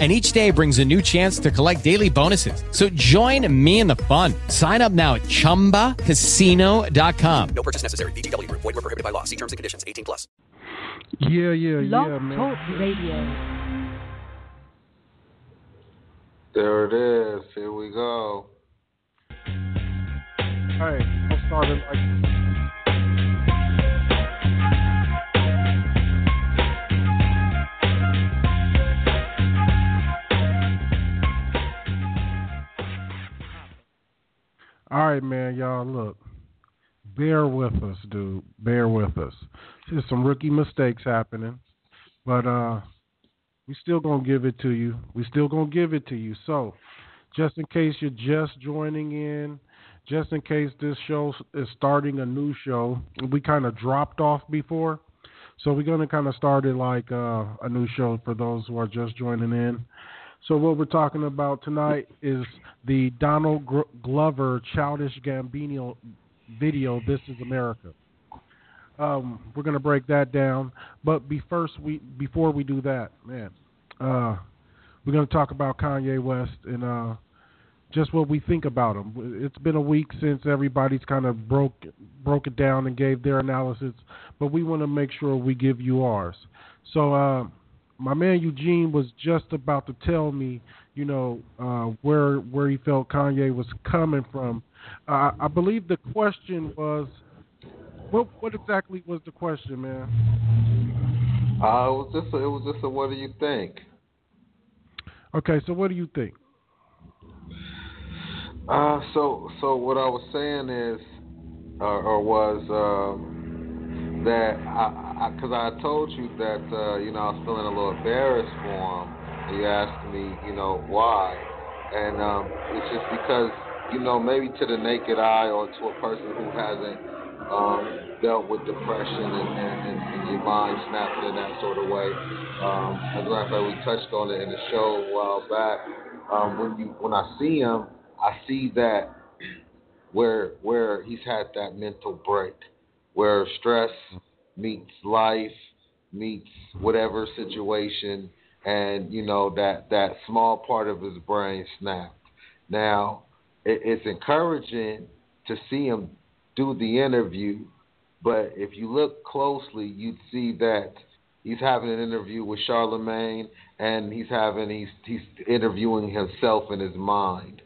and each day brings a new chance to collect daily bonuses. So join me in the fun. Sign up now at ChumbaCasino.com. No purchase necessary. VGW. Void were prohibited by law. See terms and conditions. 18 plus. Yeah, yeah, Blog yeah, man. Talk Radio. There it is. Here we go. Hey, I'm starting like All right, man, y'all. Look, bear with us, dude. Bear with us. There's some rookie mistakes happening, but uh, we still gonna give it to you. We still gonna give it to you. So, just in case you're just joining in, just in case this show is starting a new show, we kind of dropped off before, so we're gonna kind of start it like uh, a new show for those who are just joining in. So what we're talking about tonight is the Donald Glover Childish Gambino video. This is America. Um, we're gonna break that down, but be first we before we do that, man, uh, we're gonna talk about Kanye West and uh, just what we think about him. It's been a week since everybody's kind of broke broke it down and gave their analysis, but we want to make sure we give you ours. So. Uh, my man Eugene was just about to tell me, you know, uh, where where he felt Kanye was coming from. Uh, I believe the question was, what what exactly was the question, man? Uh, it was just a, it was just a what do you think? Okay, so what do you think? Uh, so so what I was saying is, uh, or was um, that I because I, I, told you that uh, you know I was feeling a little embarrassed for him. He asked me, you know, why, and um, it's just because you know maybe to the naked eye or to a person who hasn't um, dealt with depression and, and, and, and your mind snapping in that sort of way. Um, as a matter of fact, we touched on it in the show a while back. Um, when you when I see him, I see that where where he's had that mental break, where stress meets life, meets whatever situation, and you know that that small part of his brain snapped. Now it, it's encouraging to see him do the interview, but if you look closely, you'd see that he's having an interview with Charlemagne, and he's having he's he's interviewing himself in his mind.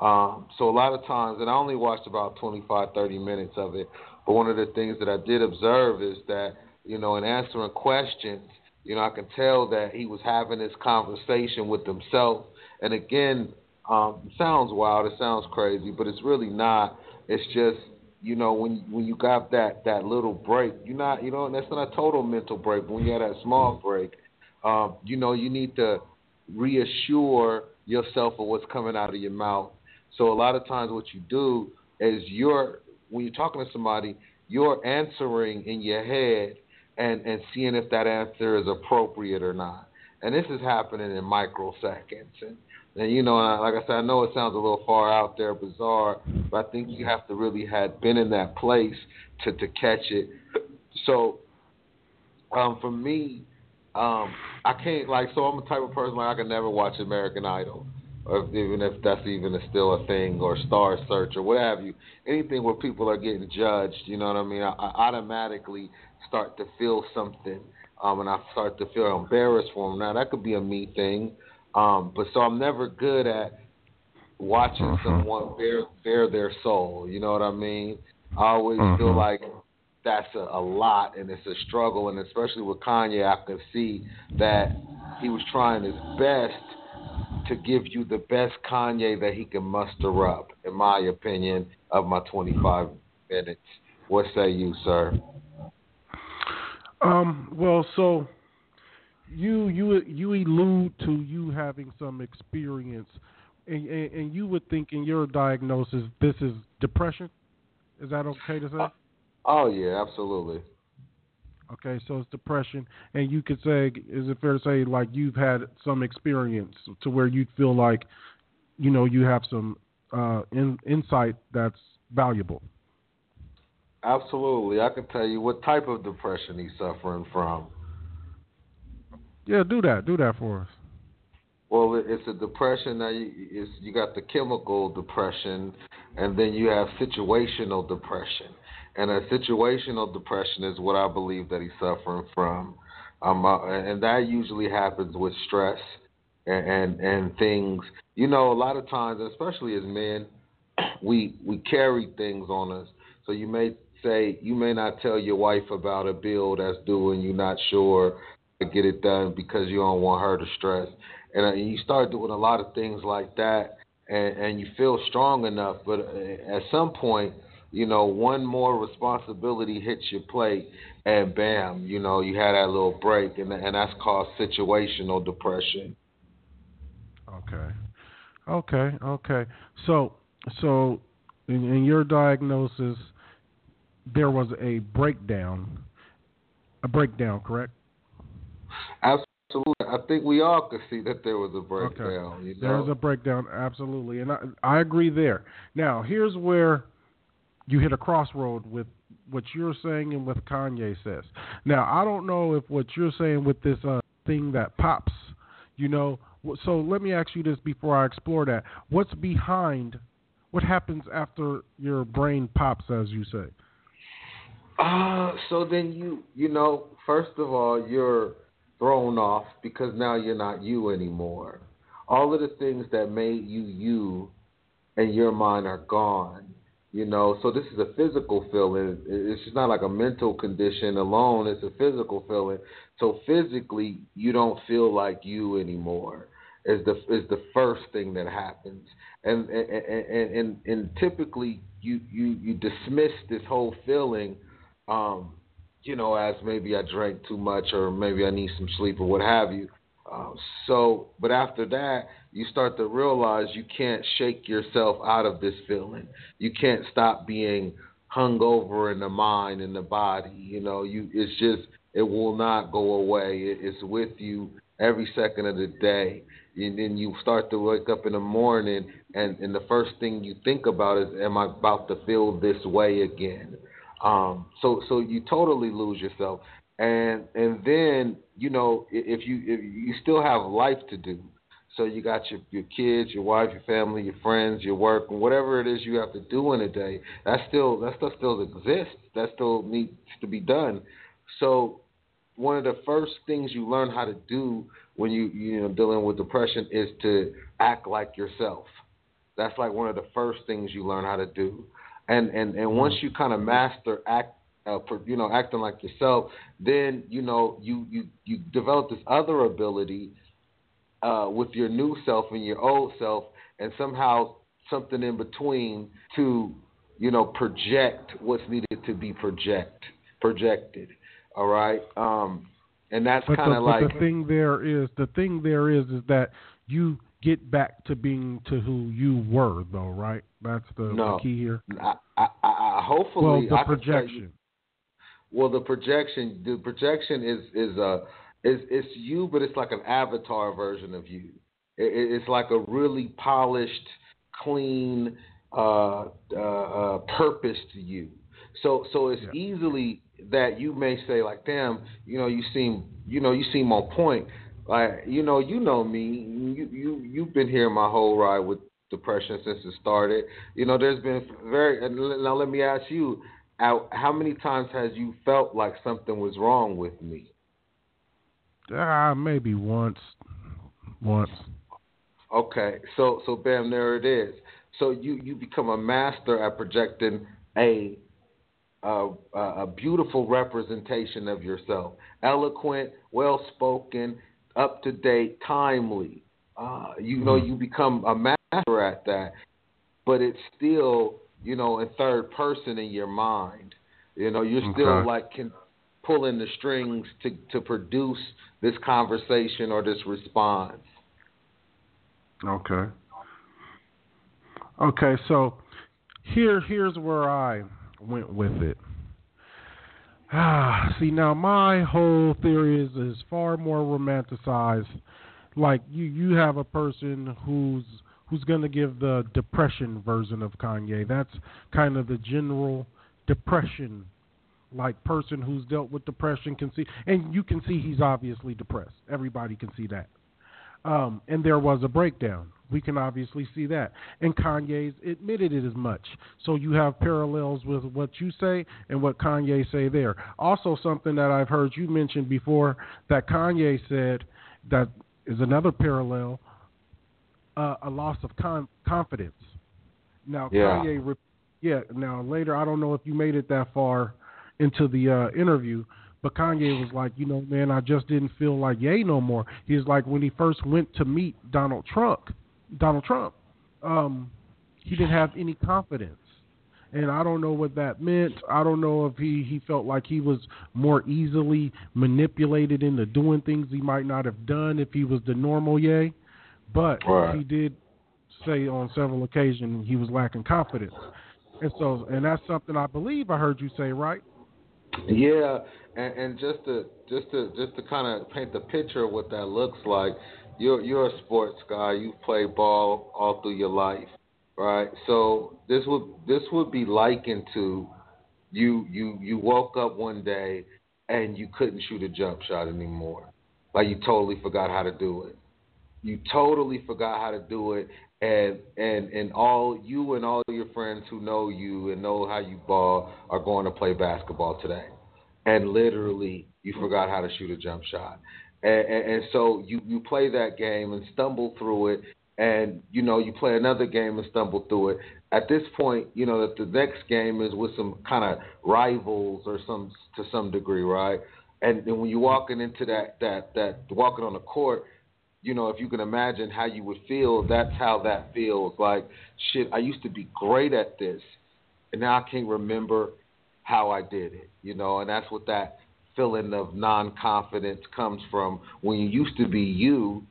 Um, so a lot of times, and I only watched about 25, 30 minutes of it, but one of the things that I did observe is that, you know, in answering questions, you know, I can tell that he was having this conversation with himself. And again, um, sounds wild, it sounds crazy, but it's really not. It's just, you know, when when you got that that little break, you're not, you know, that's not a total mental break. But when you have that small break, um, you know, you need to reassure yourself of what's coming out of your mouth. So a lot of times, what you do is you're when you're talking to somebody, you're answering in your head and and seeing if that answer is appropriate or not. And this is happening in microseconds. And, and you know, like I said, I know it sounds a little far out there, bizarre, but I think you have to really have been in that place to to catch it. So, um, for me, um, I can't like. So I'm the type of person like I can never watch American Idol or even if that's even a, still a thing, or Star Search, or what have you. Anything where people are getting judged, you know what I mean? I, I automatically start to feel something, um, and I start to feel embarrassed for them. Now that could be a me thing, um, but so I'm never good at watching Uh-huh. someone bare bare their soul. You know what I mean? I always feel like that's a, a lot and it's a struggle, and especially with Kanye, I could see that he was trying his best to give you the best Kanye that he can muster up, in my opinion, of my 25 minutes. What say you, sir? Um, well, so you you you allude to you having some experience, and, and, and you would think in your diagnosis this is depression. Is that okay to say? Oh yeah, absolutely. Okay, so it's depression, and you could say, is it fair to say, like you've had some experience to where you feel like, you know, you have some uh, in, insight that's valuable. Absolutely, I can tell you what type of depression he's suffering from. Yeah, do that. Do that for us. Well, it's a depression that you, you got the chemical depression, and then you have situational depression. And a situational depression is what I believe that he's suffering from, um, uh, and that usually happens with stress and, and and things. You know, a lot of times, especially as men, we we carry things on us. So you may say you may not tell your wife about a bill that's due, and you're not sure to get it done because you don't want her to stress. And uh, you start doing a lot of things like that, and, and you feel strong enough. But uh, at some point, you know, one more responsibility hits your plate, and bam, you know, you had that little break, and and that's called situational depression. Okay, okay, okay. So, so in, in your diagnosis, there was a breakdown, a breakdown, correct? Absolutely. I think we all could see that there was a breakdown. Okay. You know? There was a breakdown, absolutely, and I, I agree there. Now, here's where you hit a crossroad with what you're saying and what Kanye says. Now, I don't know if what you're saying with this uh, thing that pops, you know. So let me ask you this before I explore that. What's behind? What happens after your brain pops, as you say? Uh, so then you, you know, first of all, you're thrown off because now you're not you anymore. All of the things that made you you and your mind are gone. You know, so this is a physical feeling. It's just not like a mental condition alone. It's a physical feeling. So physically, you don't feel like you anymore. Is the is the first thing that happens, and and and and, and typically you you you dismiss this whole feeling um, you know, as maybe I drank too much or maybe I need some sleep or what have you. Uh, so, but after that, you start to realize you can't shake yourself out of this feeling. You can't stop being hungover in the mind and the body. You know, you it's just it will not go away. It, it's with you every second of the day. And then you start to wake up in the morning, and, and the first thing you think about is, am I about to feel this way again? Um, so so you totally lose yourself, and and then you know if you if you still have life to do, so you got your your kids, your wife, your family, your friends, your work, and whatever it is you have to do in a day, that still that stuff still exists. That still needs to be done. So one of the first things you learn how to do when you you know dealing with depression is to act like yourself. That's like one of the first things you learn how to do and and and once you kind of master act uh, you know acting like yourself then you know you you you develop this other ability uh, with your new self and your old self and somehow something in between to you know project what's needed to be project projected all right um and that's kind of like the thing there is the thing there is is that you get back to being to who you were, though, right? That's the, no, the key here. I, I, I hopefully, well, the I projection. You, well, the projection, the projection is is uh is it's you, but it's like an avatar version of you. It, it's like a really polished, clean, uh, uh, uh, purpose to you. So so it's yeah. easily that you may say like, damn, you know, you seem you know you seem on point. Like you know, you know me. You you you've been here my whole ride with depression since it started. You know, there's been very. Now let me ask you, how many times has you felt like something was wrong with me? Ah, uh, maybe once. Once. Okay, so so bam, there it is. So you you become a master at projecting a a, a beautiful representation of yourself, eloquent, well spoken, up to date, timely. Uh, you know, mm-hmm. you become a master at that, but it's still, you know, in third person in your mind. You know, you're still okay. like can pulling the strings to to produce this conversation or this response. Okay. Okay, so here here's where I went with it. Ah, see now my whole theory is is far more romanticized. Like you you have a person who's who's going to give the depression version of Kanye. That's kind of the general depression like person who's dealt with depression can see and you can see he's obviously depressed. Everybody can see that. Um, and there was a breakdown. We can obviously see that. And Kanye's admitted it as much. So you have parallels with what you say and what Kanye say there. Also something that I've heard you mention before that Kanye said that is another parallel uh, a loss of con- confidence. Now Yeah. Kanye re- yeah, now later I don't know if you made it that far into the uh, interview, but Kanye was like, you know, man, I just didn't feel like Ye no more. He's like when he first went to meet Donald Trump, Donald Trump, um, he didn't have any confidence. And I don't know what that meant. I don't know if he, he felt like he was more easily manipulated into doing things he might not have done if he was the normal Ye. But Right. he did say on several occasions he was lacking confidence. And so and that's something I believe I heard you say, right? Yeah, and, and just to just to just to kind of paint the picture of what that looks like, you're you're a sports guy. You've played ball all through your life, right? So this would this would be likened to you you you woke up one day and you couldn't shoot a jump shot anymore, like you totally forgot how to do it. You totally forgot how to do it, and and and all you and all your friends who know you and know how you ball are going to play basketball today, and literally you forgot how to shoot a jump shot, and, and, and so you you play that game and stumble through it, and you know you play another game and stumble through it. At this point, you know that the next game is with some kind of rivals or some to some degree, right? And, and when you're walking into that that that walking on the court you know, if you can imagine how you would feel, that's how that feels. Like, shit, I used to be great at this, and now I can't remember how I did it, you know, and that's what that feeling of non confidence comes from when you used to be you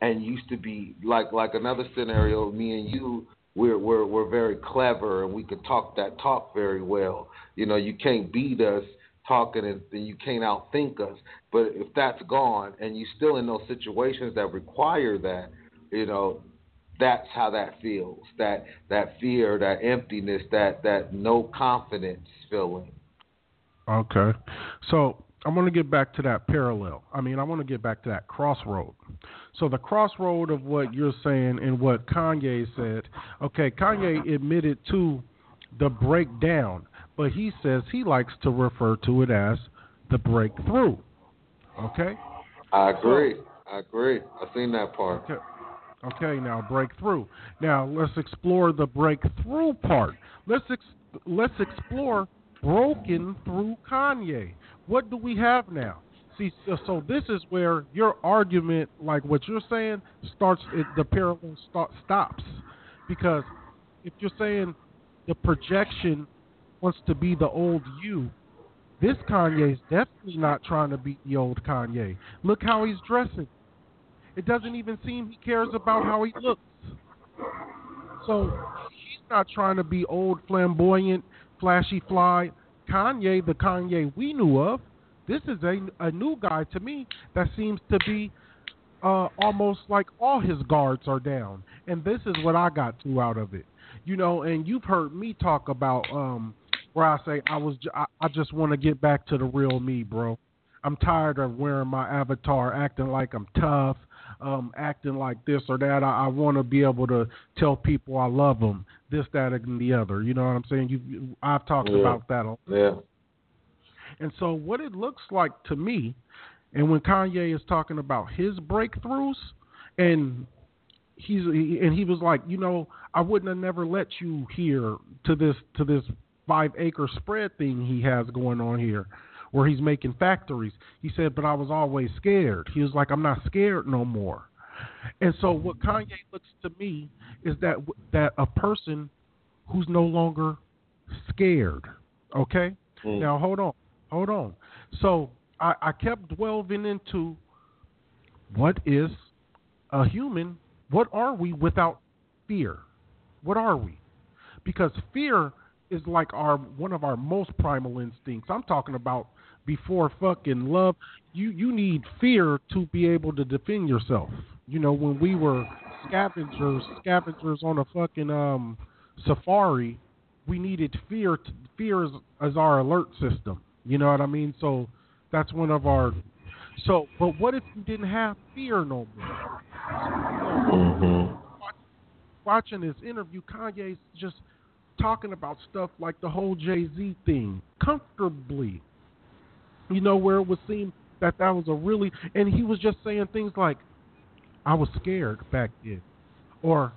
and used to be like like another scenario, me and you we're we're we're very clever and we can talk that talk very well. You know, you can't beat us talking and, and you can't outthink us. But if that's gone and you're still in those situations that require that, you know, that's how that feels. That that fear, that emptiness, that that no confidence feeling. Okay. So I want to get back to that parallel. I mean, I want to get back to that crossroad. So the crossroad of what you're saying and what Kanye said. Okay, Kanye admitted to the breakdown, but he says he likes to refer to it as the breakthrough. Okay. I agree. I agree. I've seen that part. Okay. Okay, now breakthrough. Now let's explore the breakthrough part. Let's ex- let's explore broken through Kanye. What do we have now? See, so, so this is where your argument, like what you're saying, starts. It, the parallel start, stops because if you're saying the projection wants to be the old you, this Kanye's definitely not trying to be the old Kanye. Look how he's dressing. It doesn't even seem he cares about how he looks. So he's not trying to be old, flamboyant, flashy fly. Kanye, the Kanye we knew of, this is a, a new guy to me that seems to be uh, almost like all his guards are down. And this is what I got to out of it. You know, and you've heard me talk about um, where I say I was, I just want to get back to the real me, bro. I'm tired of wearing my avatar, acting like I'm tough, um, acting like this or that. I, I want to be able to tell people I love them, this, that, and the other. You know what I'm saying? You, you I've talked Yeah. about that. a Yeah. and so, what it looks like to me, and when Kanye is talking about his breakthroughs, and he's and he was like, you know, I wouldn't have never let you here to this to this five acre spread thing he has going on here, where he's making factories. He said, but I was always scared. He was like, I'm not scared no more. And so, what Kanye looks to me is that that a person who's no longer scared. Okay. Mm. Now hold on, hold on. So I, I kept delving into what is a human? What are we without fear? What are we? Because fear is like our one of our most primal instincts. I'm talking about before fucking love. You you need fear to be able to defend yourself. You know, when we were scavengers, scavengers on a fucking um safari, we needed fear. To, fear is, is our alert system. You know what I mean? So that's one of our. So, but what if you didn't have fear no more? Mm-hmm. Watching this interview, Kanye's just talking about stuff like the whole Jay Z thing comfortably. You know, where it would seem that that was a really, and he was just saying things like, I was scared back then, or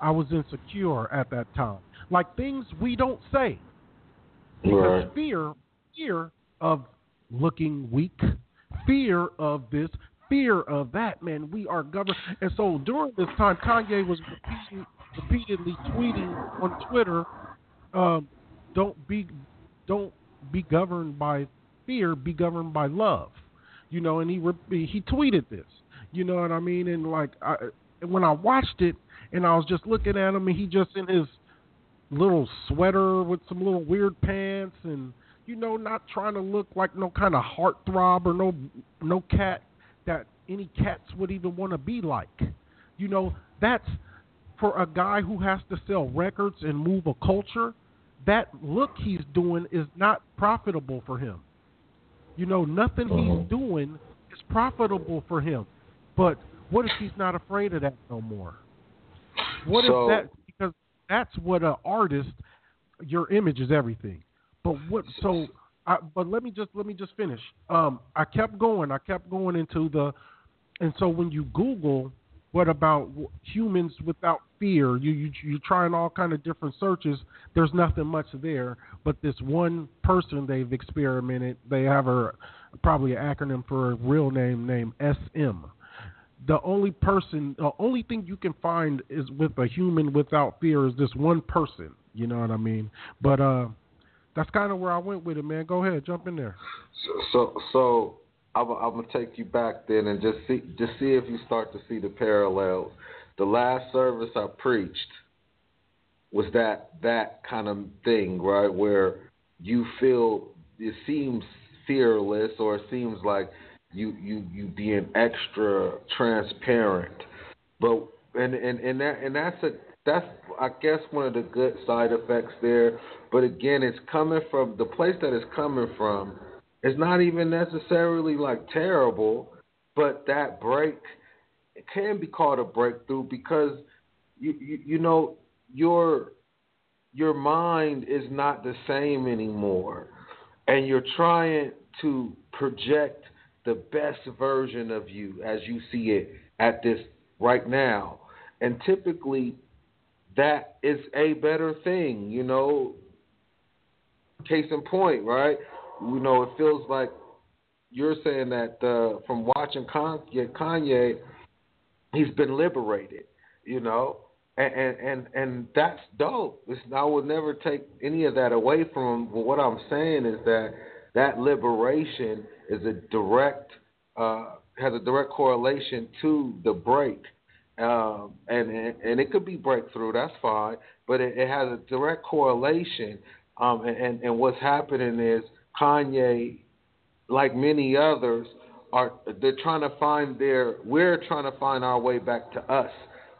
I was insecure at that time. Like things we don't say. Because Right. fear, fear of looking weak, fear of this, fear of that, man, we are governed. And so during this time, Kanye was repeating, repeatedly tweeting on Twitter, um, "Don't be, don't be governed by fear. Be governed by love." You know, and he he tweeted this. You know what I mean? And like, I, when I watched it, and I was just looking at him, and he just in his little sweater with some little weird pants and you know not trying to look like no kind of heartthrob or no no cat that any cats would even want to be like you know that's for a guy who has to sell records and move a culture that look he's doing is not profitable for him you know nothing he's doing is profitable for him but what if he's not afraid of that no more what So- if that because that's what an artist your image is everything. But what so I, but let me just let me just finish. Um I kept going. I kept going into the and so when you Google what about humans without fear, you you you're trying all kind of different searches. There's nothing much there, but this one person they've experimented. They have a probably an acronym for a real name named SM the only person, the only thing you can find is with a human without fear is this one person. You know what I mean? But uh, that's kind of where I went with it, man. Go ahead, jump in there. So, so I'm, I'm gonna take you back then and just see, just see if you start to see the parallels. The last service I preached was that that kind of thing, right? Where you feel it seems fearless, or it seems like you you you being extra transparent, but and and and that and that's a that's I guess one of the good side effects there. But again, it's coming from the place that it's coming from. It's not even necessarily like terrible, but that break it can be called a breakthrough because you you, you know your your mind is not the same anymore, and you're trying to project the best version of you as you see it at this right now. And typically, that is a better thing, you know. Case in point, right? You know, it feels like you're saying that uh, from watching Kanye, he's been liberated, you know, and and and, and that's dope. It's, I would never take any of that away from him. But what I'm saying is that that liberation is a direct uh, has a direct correlation to the break, um, and, and and it could be breakthrough. That's fine, but it, it has a direct correlation. Um, and, and and what's happening is Kanye, like many others, are they're trying to find their. We're trying to find our way back to us.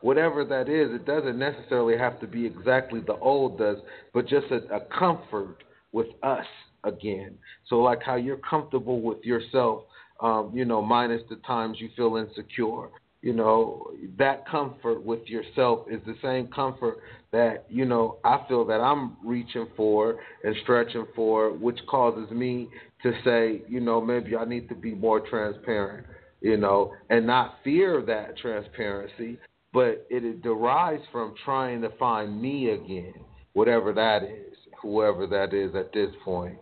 Whatever that is, it doesn't necessarily have to be exactly the old does, but just a, a comfort with us again. So like how you're comfortable with yourself, um, you know, minus the times you feel insecure. You know, that comfort with yourself is the same comfort that, you know, I feel that I'm reaching for and stretching for, which causes me to say, you know, maybe I need to be more transparent, you know, and not fear that transparency, but it derives from trying to find me again, whatever that is, whoever that is at this point.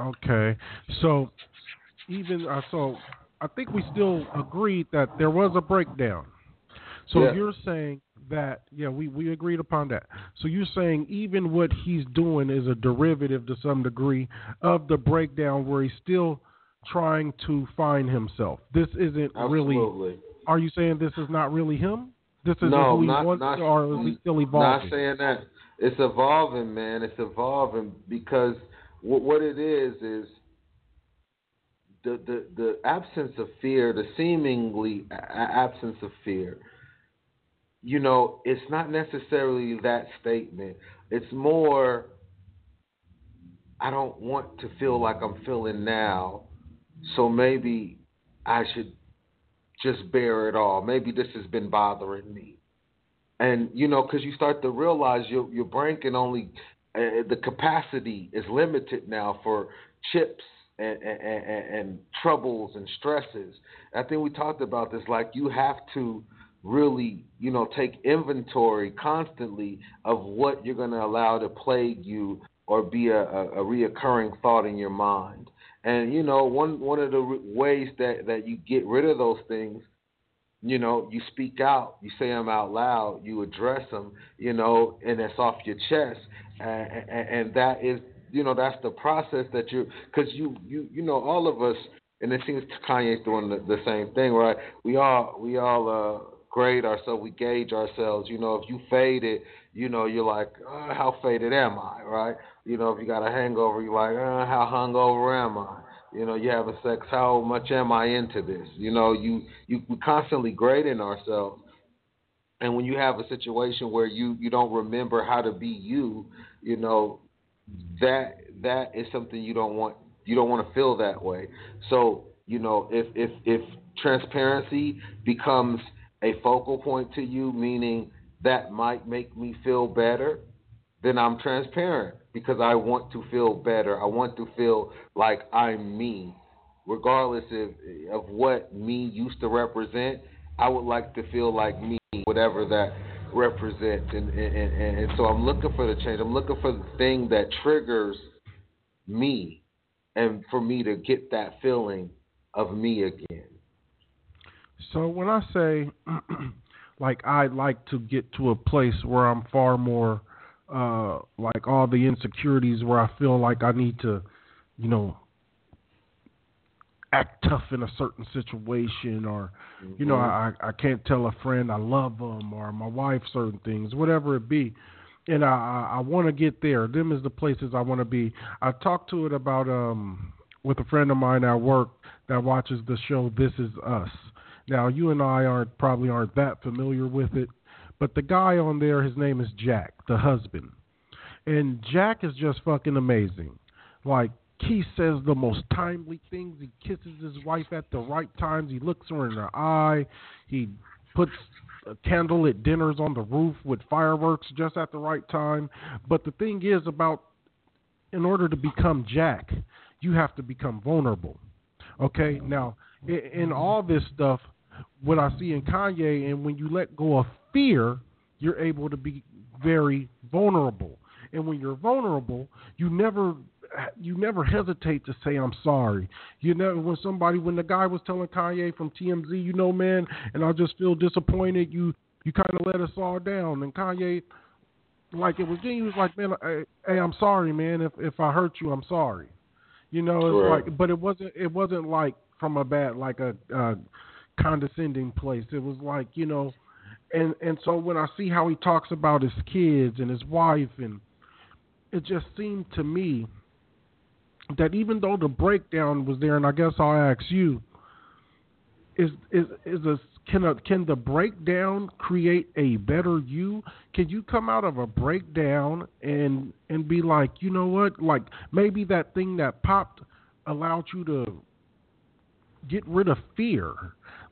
Okay, so even uh, so, I think we still agreed that there was a breakdown. So Yeah. you're saying that yeah, we we agreed upon that. So you're saying even what he's doing is a derivative to some degree of the breakdown, where he's still trying to find himself. This isn't really. Absolutely. Are you saying this is not really him? This is No, who he not- wants, not- or is he still Not saying that. It's evolving, man. It's evolving because what, what it is is the, the the absence of fear, the seemingly a- absence of fear. You know, it's not necessarily that statement. It's more. I don't want to feel like I'm feeling now, so maybe I should just bear it all. Maybe this has been bothering me, and you know, because you start to realize your your brain can only uh, the capacity is limited now for chips and, and, and, and troubles and stresses. I think we talked about this. Like you have to really, you know, take inventory constantly of what you're going to allow to plague you or be a, a, a reoccurring thought in your mind. And you know, one one of the re- ways that that you get rid of those things, you know, you speak out, you say them out loud, you address them, you know, and it's off your chest, and, and, and that is you know that's the process that you because you you you know all of us and it seems Kanye's doing the, the same thing right we all we all uh grade ourselves we gauge ourselves you know if you faded you know you're like uh, how faded am I? Right? You know if you got a hangover you're like uh, how hungover am I? You know you having sex how much am I into this? You know you you we constantly grading ourselves. And when you have a situation where you you don't remember how to be you you know that that is something you don't want you don't want to feel that way. So, you know, if if if transparency becomes a focal point to you, meaning that might make me feel better, then I'm transparent because I want to feel better. I want to feel like I'm me, regardless of of what me used to represent. I would like to feel like me, whatever that represents. And, and, and, and so I'm looking for the change. I'm looking for the thing that triggers me and for me to get that feeling of me again. So when I say like I'd like to get to a place where I'm far more uh like all the insecurities where I feel like I need to, you know, act tough in a certain situation or you know mm-hmm. I I can't tell a friend I love them or my wife certain things whatever it be. And I I, I want to get there. Them is the places I want to be. I talked to it about um with a friend of mine at work that watches the show This Is Us now you and I aren't probably aren't that familiar with it but the guy on there his name is Jack the husband and Jack is just fucking amazing like he says the most timely things. He kisses his wife at the right times. He looks her in the eye. He puts a candlelit dinners on the roof with fireworks just at the right time. But the thing is about in order to become Jack, you have to become vulnerable. Okay? Now, in all this stuff, what I see in Kanye, and when you let go of fear, you're able to be very vulnerable. And when you're vulnerable, you never you never hesitate to say I'm sorry. You know when somebody when the guy was telling Kanye from TMZ, you know, man, and I just feel disappointed. You you kind of let us all down, and Kanye, like it was, he was like, man, hey, hey, I'm sorry, man. If if I hurt you, I'm sorry. You know, it's right. like, but it wasn't it wasn't like from a bad like a uh, condescending place. It was like you know, and and so when I see how he talks about his kids and his wife and it just seemed to me that even though the breakdown was there, and I guess I'll ask you, is is is a can a can the breakdown create a better you? Can you come out of a breakdown and and be like, you know what, like maybe that thing that popped allowed you to get rid of fear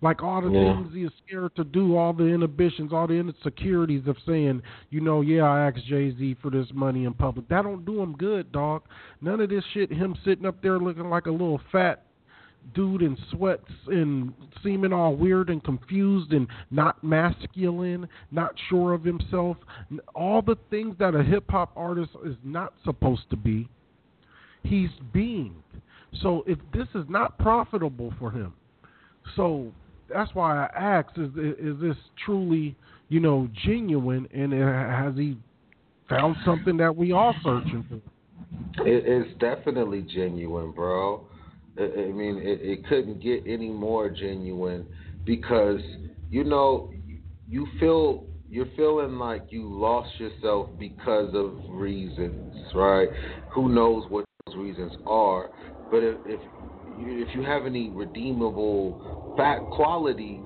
like all the yeah. things he's scared to do, all the inhibitions, all the insecurities of saying, you know, yeah, I asked Jay Z for this money in public. That don't do him good, dog. None of this shit. Him sitting up there looking like a little fat dude in sweats and seeming all weird and confused and not masculine, not sure of himself. All the things that a hip hop artist is not supposed to be, he's being. So if this is not profitable for him, so that's why I asked: Is is this truly, you know, genuine, and has he found something that we all searching for? It is definitely genuine, bro. I mean, it, it couldn't get any more genuine because you know you feel you're feeling like you lost yourself because of reasons, right? Who knows what those reasons are. But if if if you have any redeemable fact qualities,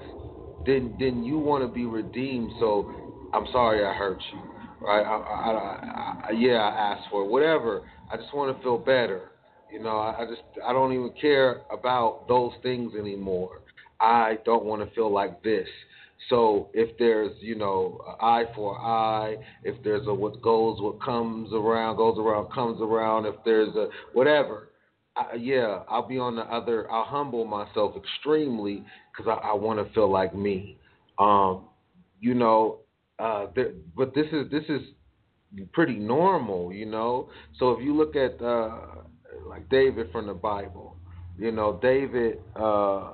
then then you want to be redeemed. So I'm sorry I hurt you, right? I, I, I, yeah, I asked for it. whatever. I just want to feel better. You know, I, I just I don't even care about those things anymore. I don't want to feel like this. So if there's, you know, eye for eye, if there's a what goes, what comes around, goes around, comes around, if there's a whatever, I, yeah, I'll be on the other. I'll humble myself extremely because I, I want to feel like me. Um, you know, uh, there, but this is this is pretty normal, you know. So if you look at uh, like David from the Bible, you know, David, uh,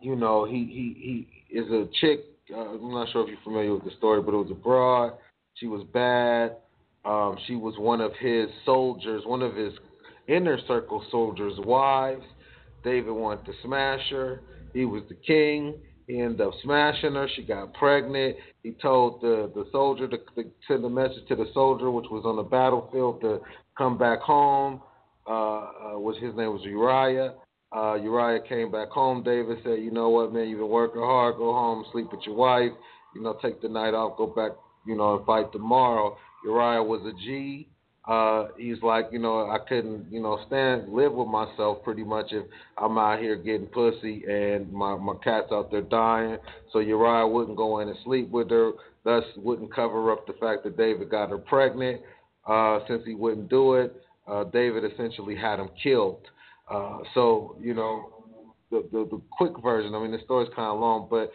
you know, he he he is a chick uh, I'm not sure if you're familiar with the story, but it was abroad. She was bad. Um, she was one of his soldiers, one of his inner circle soldiers' wives. David wanted to smash her. He was the king. He ended up smashing her. She got pregnant. He told the, the soldier to, to send a message to the soldier, which was on the battlefield, to come back home. Uh, uh, which his name was Uriah. Uh, Uriah came back home. David said, "You know what, man? You've been working hard. Go home, sleep with your wife. You know, take the night off. Go back, you know, and fight tomorrow." Uriah was a G. Uh, he's like, you know, I couldn't, you know, stand live with myself pretty much if I'm out here getting pussy and my my cat's out there dying. So Uriah wouldn't go in and sleep with her, thus wouldn't cover up the fact that David got her pregnant. Uh, since he wouldn't do it, uh, David essentially had him killed. Uh, so you know, the, the, the quick version. I mean, the story's kind of long, but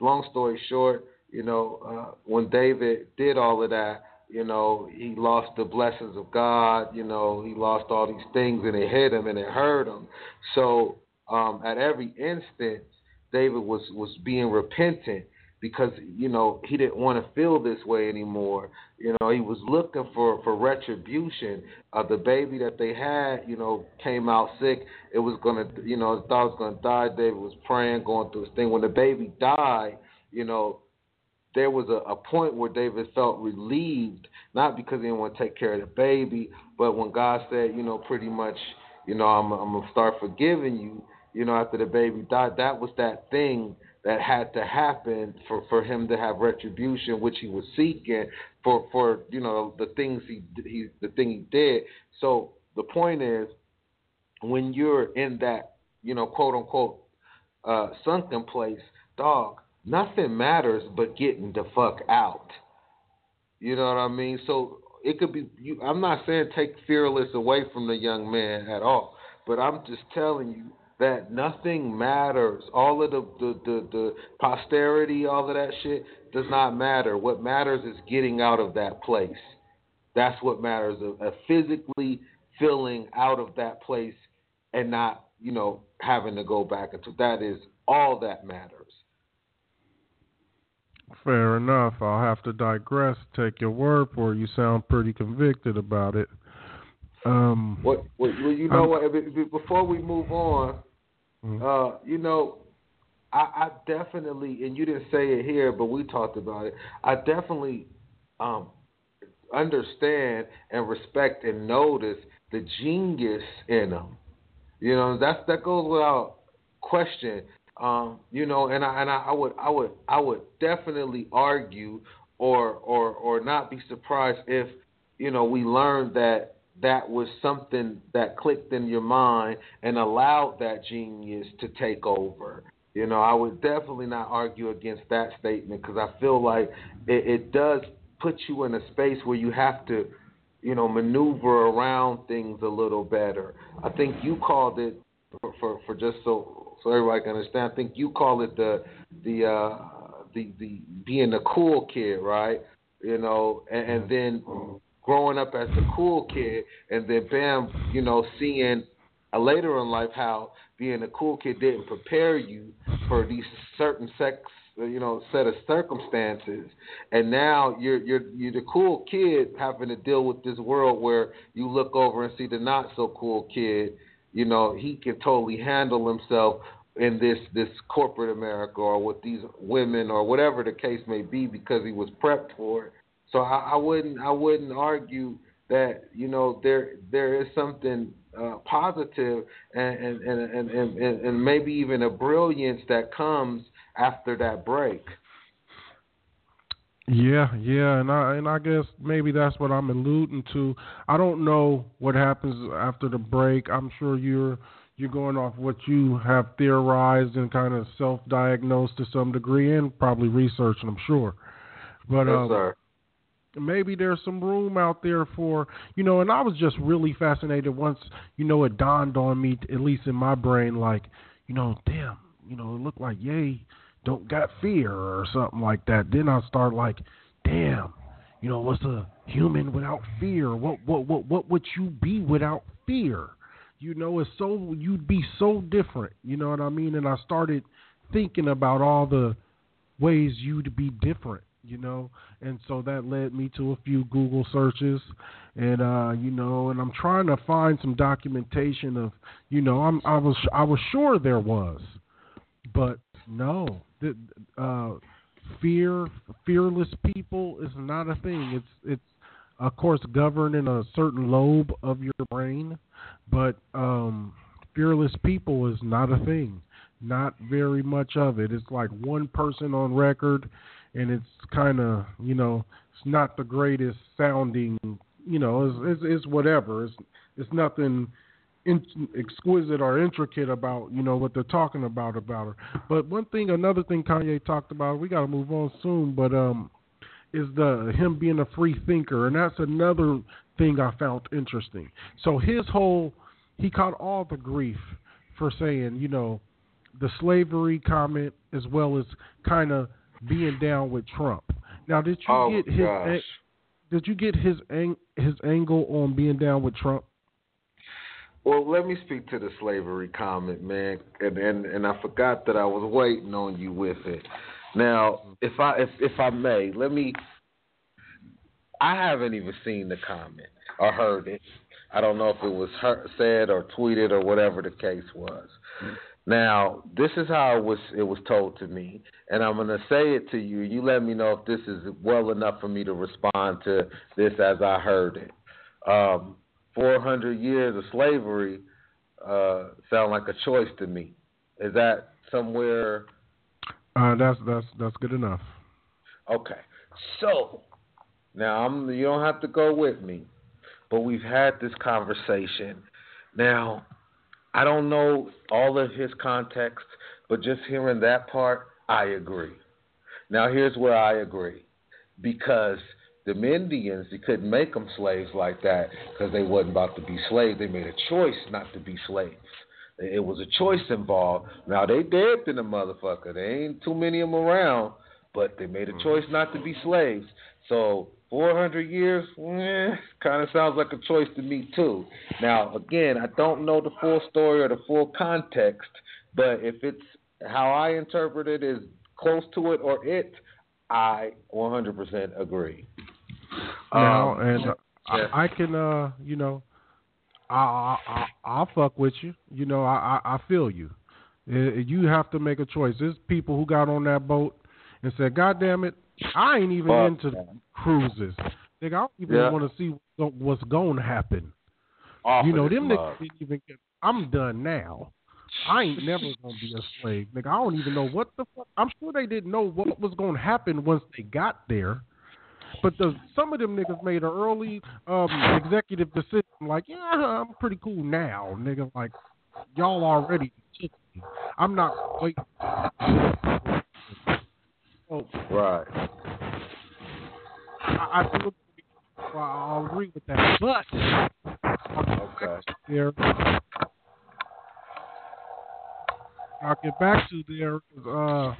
long story short, you know, uh, when David did all of that, you know, he lost the blessings of God. You know, he lost all these things, and it hit him and it hurt him. So um, at every instant, David was was being repentant because you know he didn't want to feel this way anymore. You know, he was looking for for retribution. Uh, the baby that they had, you know, came out sick. It was gonna, you know, thought it was gonna die. David was praying, going through his thing. When the baby died, you know, there was a, a point where David felt relieved, not because he didn't want to take care of the baby, but when God said, you know, pretty much, you know, I'm, I'm gonna start forgiving you. You know, after the baby died, that was that thing that had to happen for, for him to have retribution, which he was seeking for, for you know the things he he the thing he did. So the point is, when you're in that you know quote unquote uh, sunken place, dog, nothing matters but getting the fuck out. You know what I mean? So it could be. You, I'm not saying take fearless away from the young man at all, but I'm just telling you that nothing matters. All of the, the, the, the posterity, all of that shit does not matter. What matters is getting out of that place. That's what matters. A, a physically feeling out of that place and not, you know, having to go back into that is all that matters. Fair enough. I'll have to digress. Take your word for it. You sound pretty convicted about it. Um, what, what, well, you know what? Before we move on, mm-hmm. uh, you know, I, I, definitely, and you didn't say it here, but we talked about it. I definitely um, understand and respect and notice the genius in them. You know, that's that goes without question. Um, you know, and I and I, I would I would I would definitely argue or or or not be surprised if you know we learned that that was something that clicked in your mind and allowed that genius to take over. You know, I would definitely not argue against that statement because I feel like it, it does put you in a space where you have to, you know, maneuver around things a little better. I think you called it for for, for just so so everybody can understand. I think you call it the the uh, the the being the cool kid, right? You know, and, and then growing up as the cool kid, and then bam, you know, seeing a later in life how being a cool kid didn't prepare you for these certain sex, you know, set of circumstances, and now you're you're you're the cool kid having to deal with this world where you look over and see the not so cool kid. You know, he can totally handle himself in this this corporate America or with these women or whatever the case may be because he was prepped for it. So I, I wouldn't I wouldn't argue that you know there there is something uh, positive and and, and, and, and and maybe even a brilliance that comes after that break. Yeah, yeah, and I and I guess maybe that's what I'm alluding to. I don't know what happens after the break. I'm sure you're you're going off what you have theorized and kind of self-diagnosed to some degree, and probably researching. I'm sure, but yes, um, sir. maybe there's some room out there for you know. And I was just really fascinated once you know it dawned on me, at least in my brain, like you know, damn, you know, it looked like Ye don't got fear or something like that. Then I start like, damn, you know, what's a human without fear? What what what what would you be without fear? You know, it's so you'd be so different. You know what I mean? And I started thinking about all the ways you'd be different. You know, and so that led me to a few Google searches, and uh, you know, and I'm trying to find some documentation of, you know, I'm I was I was sure there was, but no, the, uh, fear, fearless people is not a thing. It's it's of course governed in a certain lobe of your brain, but um, fearless people is not a thing. Not very much of it. It's like one person on record, and it's kind of you know it's not the greatest sounding. You know, it's it's, it's whatever. It's it's nothing in, exquisite or intricate about you know what they're talking about about her. But one thing, another thing Kanye talked about, we got to move on soon, but um, is the him being a free thinker, and that's another thing I found interesting. So his whole he caught all the grief for saying you know the slavery comment as well as kind of being down with Trump. Now, did you oh, get his? Gosh. Did you get his ang- his angle on being down with Trump? Well, let me speak to the slavery comment, man, and and, and I forgot that I was waiting on you with it. Now, if I if if I may, let me. I haven't even seen the comment or heard it. I don't know if it was heard, said or tweeted or whatever the case was. Now, this is how it was it was told to me, and I'm going to say it to you. You let me know if this is well enough for me to respond to this as I heard it. Um, 400 years of slavery uh, sound like a choice to me. Is that somewhere? Uh, that's that's that's good enough. Okay. So now I'm. You don't have to go with me, but we've had this conversation. Now I don't know all of his context, but just hearing that part, I agree. Now here's where I agree, because the Indians, you couldn't make them slaves like that because they wasn't about to be slaves. They made a choice not to be slaves. It was a choice involved. Now they dead in the motherfucker. There ain't too many of them around, but they made a mm-hmm. choice not to be slaves. So 400 years, eh, kind of sounds like a choice to me too. Now again, I don't know the full story or the full context, but if it's how I interpret it is close to it or it, I 100% agree. Now, Um, and yeah. I, I can, uh, you know, I, I, I I'll fuck with you. You know, I, I, I feel you. You have to make a choice. There's people who got on that boat and said, "God damn it, I ain't even Fuck, into man. Cruises. Nigga, I don't even Yeah. want to see what's, what's going to happen. You know, them mug. niggas didn't even get. I'm done now. I ain't never gonna be a slave, nigga. I don't even know what the fuck. I'm sure they didn't know what was gonna happen once they got there. But the some of them niggas made an early um, executive decision, like, yeah, I'm pretty cool now, nigga. Like, y'all already took me. I'm not waiting. So Right. I, I do agree. Well, I'll agree with that. But Okay. there. I'll get back to there. Uh,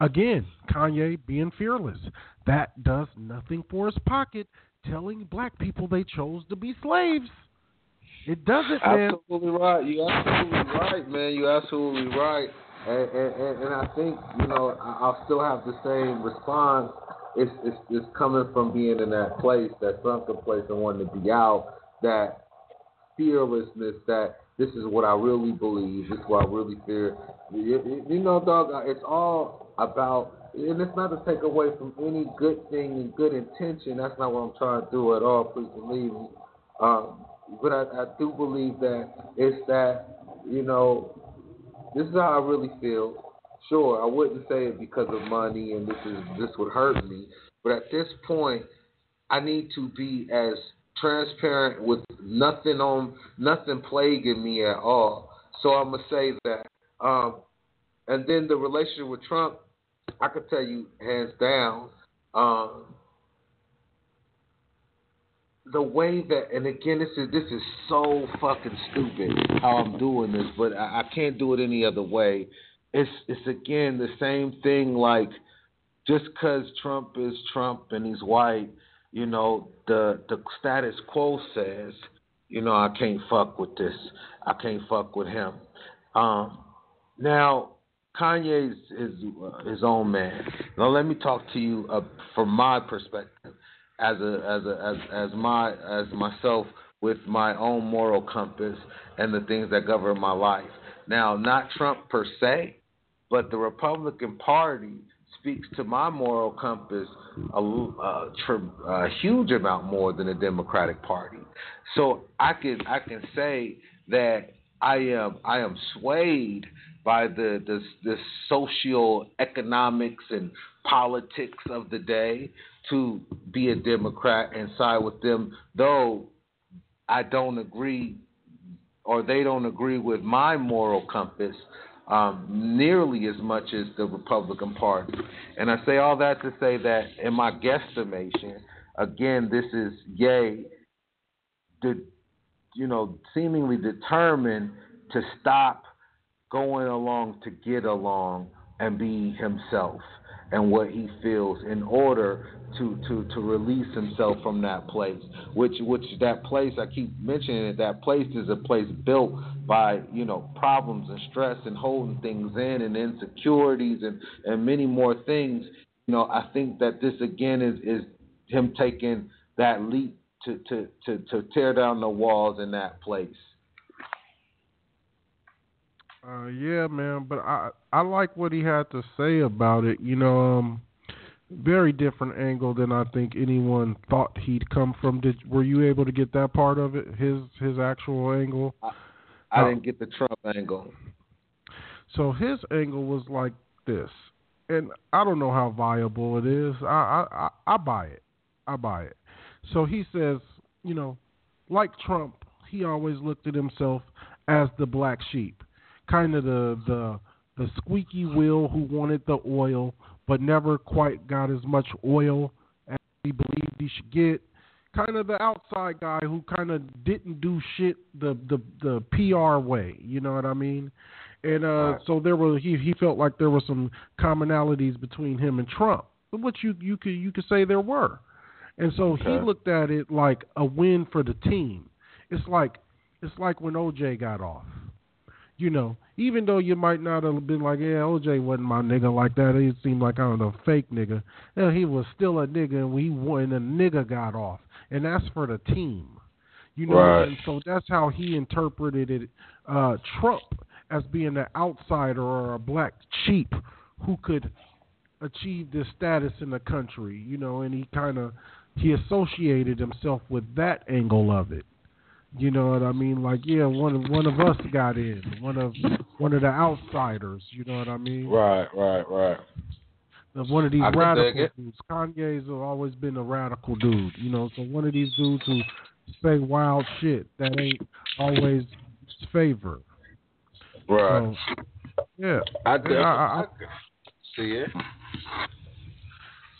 again, Kanye being fearless. That does nothing for his pocket, telling black people they chose to be slaves. It doesn't, man. Absolutely right. You absolutely right, man. You're absolutely right. And, and, and, I think you know I- I'll still have the same response. It's, it's it's coming from being in that place, that sunken place, and wanting to be out. That fearlessness. That this is what I really believe. This is what I really fear. You, you- know, dog. It's all about, and it's not to take away from any good thing and good intention. That's not what I'm trying to do at all. Please believe me. Um, but I, I do believe that it's that you know this is how I really feel. Sure, I wouldn't say it because of money and this is this would hurt me, but at this point, I need to be as transparent with nothing on nothing plaguing me at all. So I'm gonna say that. Um, and then the relationship with Trump, I could tell you hands down, um, the way that, and again, this is this is so fucking stupid how I'm doing this, but I, I can't do it any other way. It's it's again the same thing. Like just because Trump is Trump and he's white, you know, the the status quo says, you know, I can't fuck with this. I can't fuck with him. Um, now Kanye's his uh, his own man. Now let me talk to you uh, from my perspective as a as a as as my as myself with my own moral compass and the things that govern my life. Now, not Trump per se, but the Republican Party speaks to my moral compass a, a, a huge amount more than the Democratic Party. So I can I can say that I am I am swayed by the the, the socio economics and politics of the day to be a Democrat and side with them, though I don't agree or they don't agree with my moral compass um, nearly as much as the Republican Party. And I say all that to say that in my guesstimation, again, this is Ye, the, you know, seemingly determined to stop going along to get along and be himself and what he feels in order to, to, to release himself from that place. Which which that place I keep mentioning it, that place is a place built by, you know, problems and stress and holding things in and insecurities and, and many more things. You know, I think that this again is, is him taking that leap to, to, to, to tear down the walls in that place. Uh, yeah, man, but I I like what he had to say about it. You know, um, very different angle than I think anyone thought he'd come from. Did were you able to get that part of it? His his actual angle. I, I didn't get the Trump angle. So his angle was like this, and I don't know how viable it is. I I I, I buy it. I buy it. So he says, you know, like Trump, he always looked at himself as the black sheep kind of the the the squeaky wheel who wanted the oil but never quite got as much oil as he believed he should get. Kind of the outside guy who kind of didn't do shit the the the PR way. You know what I mean? And uh, right. so there were he he felt like there were some commonalities between him and Trump, which you you could you could say there were. And so okay. he looked at it like a win for the team. It's like it's like when OJ got off you know, even though you might not have been like, yeah, OJ wasn't my nigga like that. He seemed like I don't know, fake nigga. Yeah, he was still a nigga, and we when a nigga got off, and that's for the team. You know, right. and so that's how he interpreted it. Uh, Trump as being an outsider or a black sheep who could achieve this status in the country. You know, and he kind of he associated himself with that angle of it. You know what I mean? Like, yeah, one of one of us got in, one of one of the outsiders. You know what I mean? Right, right, right. One of these radical dudes. Kanye's always been a radical dude. You know, so one of these dudes who say wild shit that ain't always favor. Right. So, yeah. I, I, I, I see it.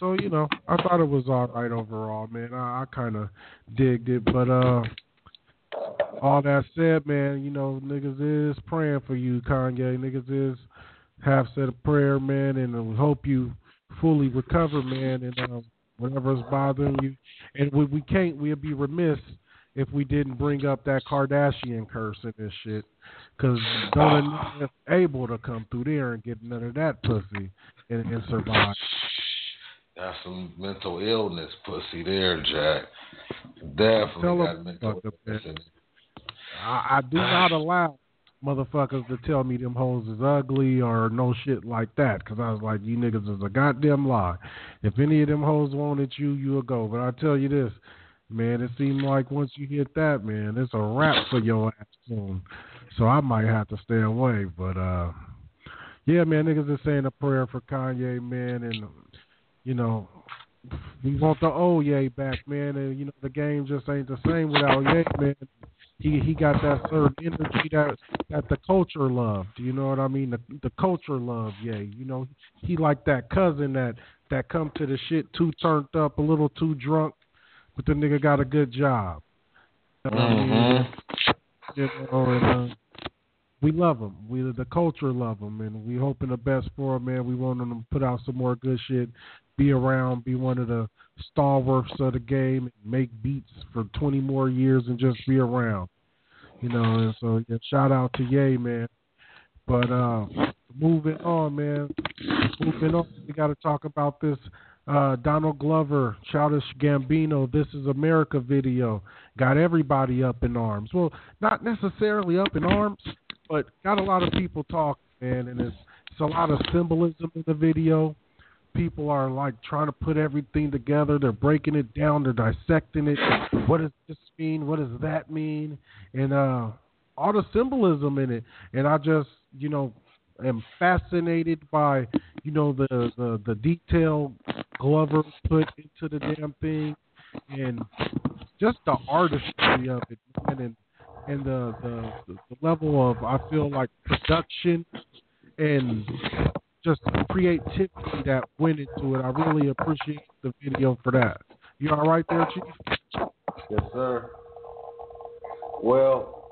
So you know, I thought it was all right overall, man. I, I kind of digged it, but uh all that said, man, you know, niggas is praying for you, Kanye. Niggas is have said a prayer, man, and we hope you fully recover, man, and uh, whatever's bothering you. And we, we can't, we'd be remiss if we didn't bring up that Kardashian curse in this shit. Because don't able to come through there and get none of that pussy and, and survive. That's some mental illness pussy there, Jack. Definitely got mental illness. I, I do not allow motherfuckers to tell me them hoes is ugly or no shit like that. Cause I was like, you niggas is a goddamn lie. If any of them hoes wanted you, you'll go. But I tell you this, man, it seemed like once you hit that, man, it's a wrap for your ass soon. So I might have to stay away. But uh yeah, man, niggas is saying a prayer for Kanye, man, and you know, we want the old Ye back, man, and you know the game just ain't the same without Ye, man. He he got that certain energy that that the culture loved. You know what I mean? The the culture loved Yeah, You know, he like that cousin that that come to the shit too turned up, a little too drunk, but the nigga got a good job. You know what I mean? Mm-hmm. You know, and, uh, we love him. We the culture love him, and we hoping the best for him, man. We want him to put out some more good shit, be around, be one of the stalwarts of the game, make beats for 20 more years, and just be around. You know, and so yeah, shout out to Ye, man. But uh, moving on, man. Moving on, we got to talk about this uh, Donald Glover, Childish Gambino, This Is America video. Got everybody up in arms. Well, not necessarily up in arms, but got a lot of people talking, man, and it's, it's a lot of symbolism in the video. People are like trying to put everything together. They're breaking it down. They're dissecting it. What does this mean? What does that mean? And uh, all the symbolism in it. And I just, you know, am fascinated by, you know, the the, the detail Glover put into the damn thing, and just the artistry of it, and and the, the the level of I feel like production and just creativity that went into it. I really appreciate the video for that. You all right there, Chief? Yes, sir. Well,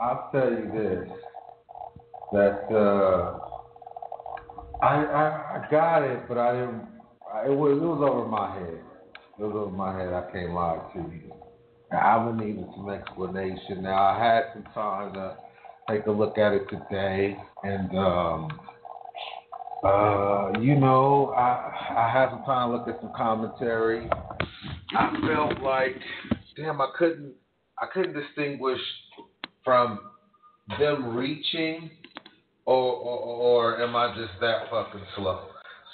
I'll tell you this: that uh, I, I I got it, but I didn't. I, it was it was over my head. It was over my head. I can't lie to you. I would need some explanation. Now I had some time to take a look at it today, and um, uh, you know, I I had some time to look at some commentary. I felt like, damn, I couldn't I couldn't distinguish from them reaching, or or, or am I just that fucking slow?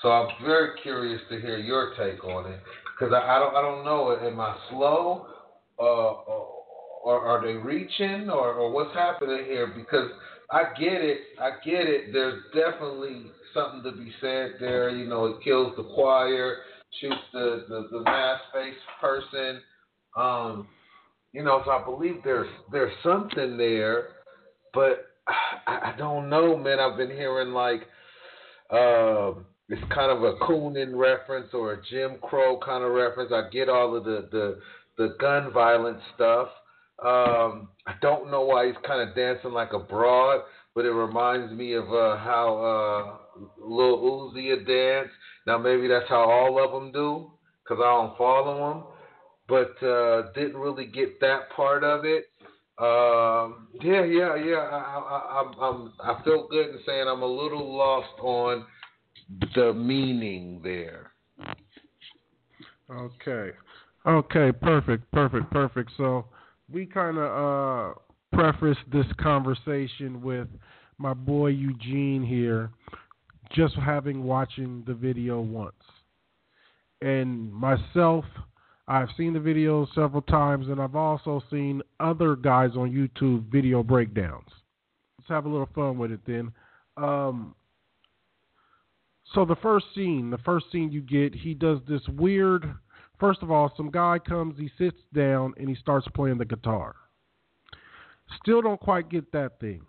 So I'm very curious to hear your take on it, because I, I don't I don't know. Am I slow? uh, or are they reaching, or, or what's happening here? Because I get it, I get it. There's definitely something to be said there. You know, it kills the choir, shoots the the, the mass face person. Um, you know, so I believe there's there's something there, but I, I don't know, man. I've been hearing like. Uh, it's kind of a Coonan reference or a Jim Crow kind of reference. I get all of the, the the gun violence stuff. Um, I don't know why he's kind of dancing like a broad, but it reminds me of uh, how uh, Lil Uzi dance. Now maybe that's how all of them do, cause I don't follow them. But uh, didn't really get that part of it. Um, yeah, yeah, yeah. I, I, I'm, I feel good in saying I'm a little lost on the meaning there. Okay. Okay, perfect, perfect, perfect. So we kind of uh, preface this conversation with my boy Eugene here, just having watching the video once, and myself. I've seen the video several times, and I've also seen other guys on YouTube video breakdowns. Let's have a little fun with it then. Um, so the first scene, the first scene you get, he does this weird First of all, some guy comes, he sits down, and he starts playing the guitar. Still don't quite get that thing.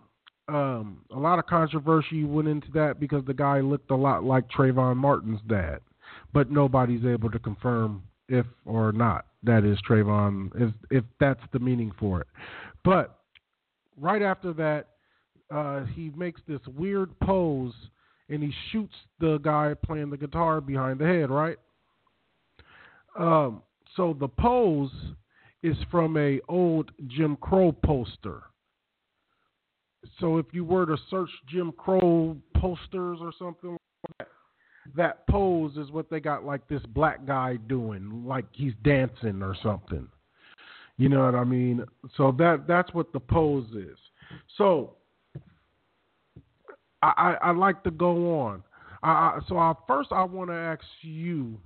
Um, a lot of controversy went into that because the guy looked a lot like Trayvon Martin's dad, but nobody's able to confirm if or not that is Trayvon, if if that's the meaning for it. But right after that, uh, he makes this weird pose and he shoots the guy playing the guitar behind the head, right? Um, so the pose is from a old Jim Crow poster. So if you were to search Jim Crow posters or something like that, that pose is what they got like this black guy doing, like he's dancing or something. You know what I mean? So that that's what the pose is. So I I, I like to go on. I, I so I, first I want to ask you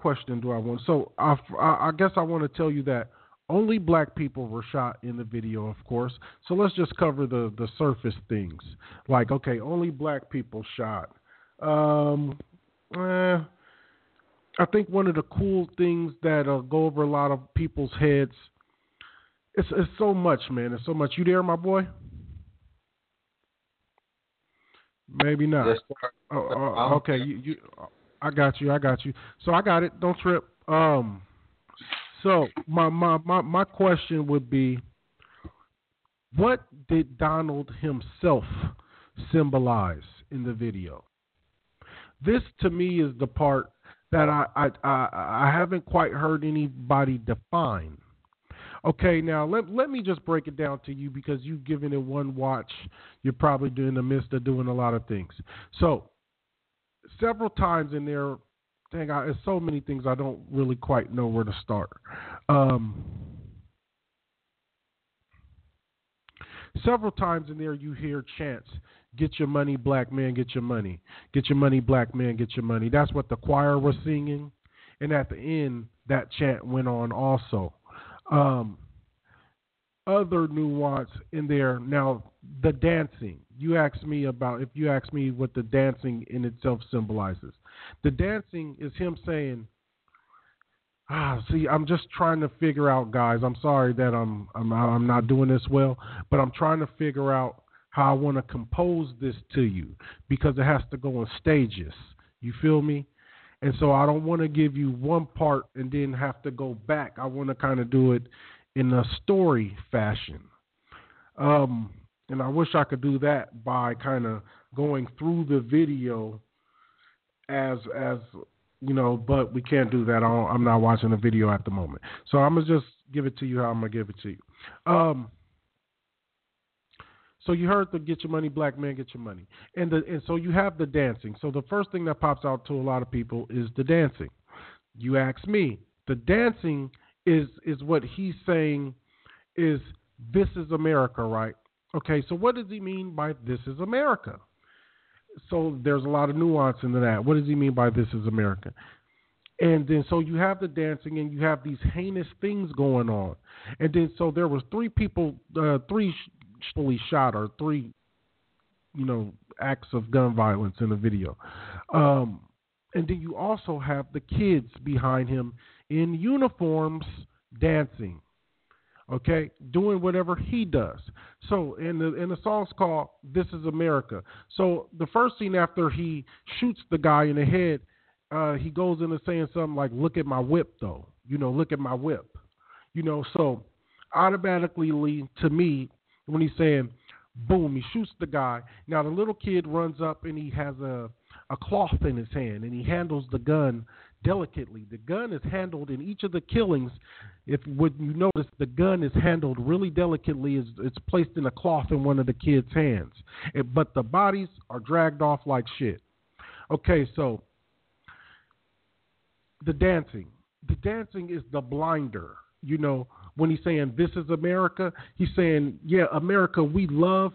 question do I want? So I, I guess I want to tell you that only black people were shot in the video, of course. So let's just cover the the surface things. Like, okay, only black people shot. Um, eh, I think one of the cool things that uh, go over a lot of people's heads. It's it's so much, man. It's so much. You there, my boy? Maybe not. Yes, Oh, oh, okay, you, you, I got you. I got you. So I got it. Don't trip. Um, so my my my my question would be, what did Donald himself symbolize in the video? This to me is the part that I I I, I haven't quite heard anybody define. Okay, now let let me just break it down to you because you've given it one watch. You're probably in the midst of doing a lot of things. So several times in there, dang, I, there's so many things I don't really quite know where to start. Um, several times in there, you hear chants. Get your money, black man, get your money. Get your money, black man, get your money. That's what the choir was singing. And at the end, that chant went on also. Um, other nuance in there. Now, the dancing. You asked me about if you ask me what the dancing in itself symbolizes. The dancing is him saying, "Ah, see, I'm just trying to figure out, guys. I'm sorry that I'm I'm I'm not doing this well, but I'm trying to figure out how I want to compose this to you because it has to go in stages. You feel me? And so I don't want to give you one part and then have to go back. I want to kind of do it in a story fashion. Um, and I wish I could do that by kind of going through the video as as you know, but we can't do that. I'm not watching the video at the moment, so I'm gonna just give it to you how I'm gonna give it to you. Um, so you heard the "Get Your Money, Black Man, Get Your Money," and the and so you have the dancing. So the first thing that pops out to a lot of people is the dancing. You ask me, the dancing is is what he's saying is this is America, right? Okay, so what does he mean by this is America? So there's a lot of nuance into that. What does he mean by this is America? And then so you have the dancing and you have these heinous things going on. And then so there was three people, uh, three fully shot or three, you know, acts of gun violence in the video. Um, and then you also have the kids behind him in uniforms dancing. Okay, doing whatever he does. So, in the in the song's called "This Is America." So, the first scene after he shoots the guy in the head, uh, he goes into saying something like, "Look at my whip, though." You know, look at my whip. You know, so automatically to me, when he's saying boom, he shoots the guy. Now the little kid runs up and he has a a cloth in his hand and he handles the gun delicately. The gun is handled in each of the killings. If what you notice, the gun is handled really delicately. It's, it's placed in a cloth in one of the kids' hands, it, but the bodies are dragged off like shit. Okay, so the dancing. The dancing is the blinder. You know, when he's saying this is America, he's saying, yeah, America, we love,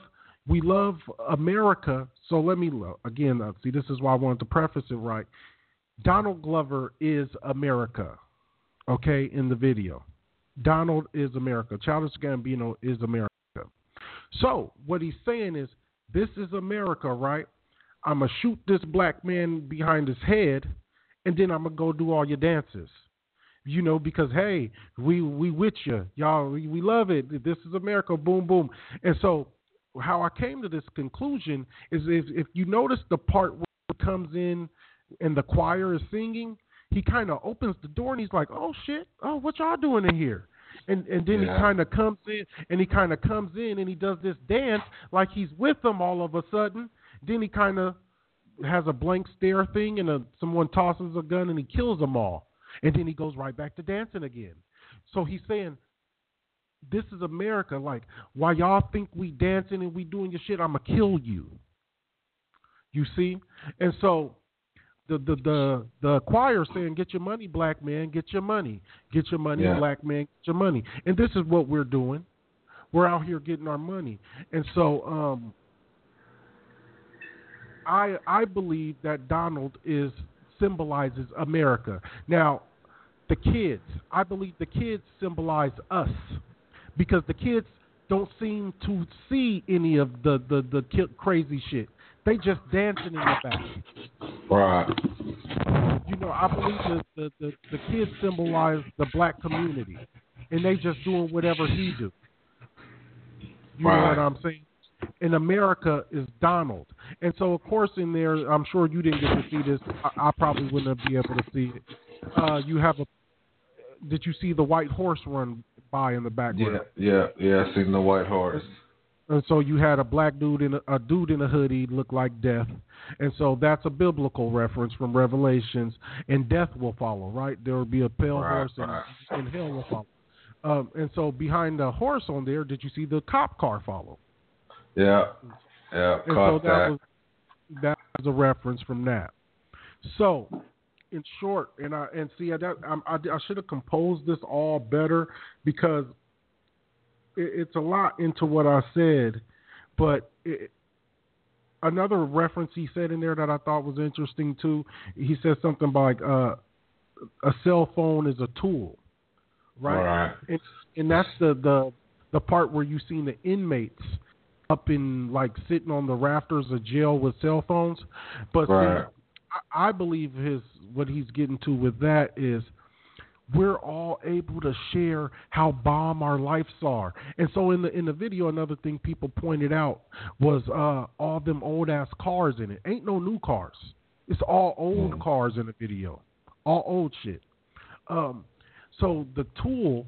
we love America. So let me again uh, see. This is why I wanted to preface it right. Donald Glover is America, okay, in the video. Donald is America. Childish Gambino is America. So what he's saying is, this is America, right? I'm gonna shoot this black man behind his head, and then I'm gonna go do all your dances you know, because hey, we we with you, y'all. We, we love it. This is America. Boom, boom. And so, how I came to this conclusion is if if you notice the part where it comes in and the choir is singing, he kind of opens the door and he's like, "Oh shit! Oh, what y'all doing in here?" And and then yeah. he kind of comes in and he kind of comes in and he does this dance like he's with them all of a sudden. Then he kind of has a blank stare thing and a, someone tosses a gun and he kills them all. And then he goes right back to dancing again. So he's saying, This is America. Like, why y'all think we dancing and we doing your shit, I'ma kill you. You see? And so the the the the choir saying, "Get your money, black man. Get your money. Get your money, yeah. black man. Get your money." And this is what we're doing. We're out here getting our money. And so, um, I I believe that Donald is symbolizes America. Now, the kids, I believe the kids symbolize us because the kids don't seem to see any of the the, the crazy shit. They just dancing in the back. Right. You know, I believe the, the, the, the kids symbolize the black community, and they just doing whatever he do. You right. know what I'm saying? In America is Donald, and so of course in there, I'm sure you didn't get to see this. I, I probably wouldn't be able to see it. Uh, you have a. Did you see the white horse run by in the background? Yeah, yeah, yeah. I seen the white horse. And so you had a black dude in a, a dude in a hoodie look like death, and so that's a biblical reference from Revelations. And death will follow, right? There will be a pale right, horse, and, right. and hell will follow. Um, and so behind the horse on there, did you see the cop car follow? Yeah, yeah, and so that, was that was a reference from that. So, in short, and I and see, I, I, I should have composed this all better because it's a lot into what I said, but it, another reference he said in there that I thought was interesting too. He said something like uh, a cell phone is a tool, right? Right. And, and that's the the the part where you seen the inmates up in like sitting on the rafters of jail with cell phones. But Right. see, I, I believe his what he's getting to with that is we're all able to share how bomb our lives are. And so in the in the video, another thing people pointed out was uh, all them old ass cars in it. Ain't no new cars. It's all old cars in the video, all old shit. Um, so the tool,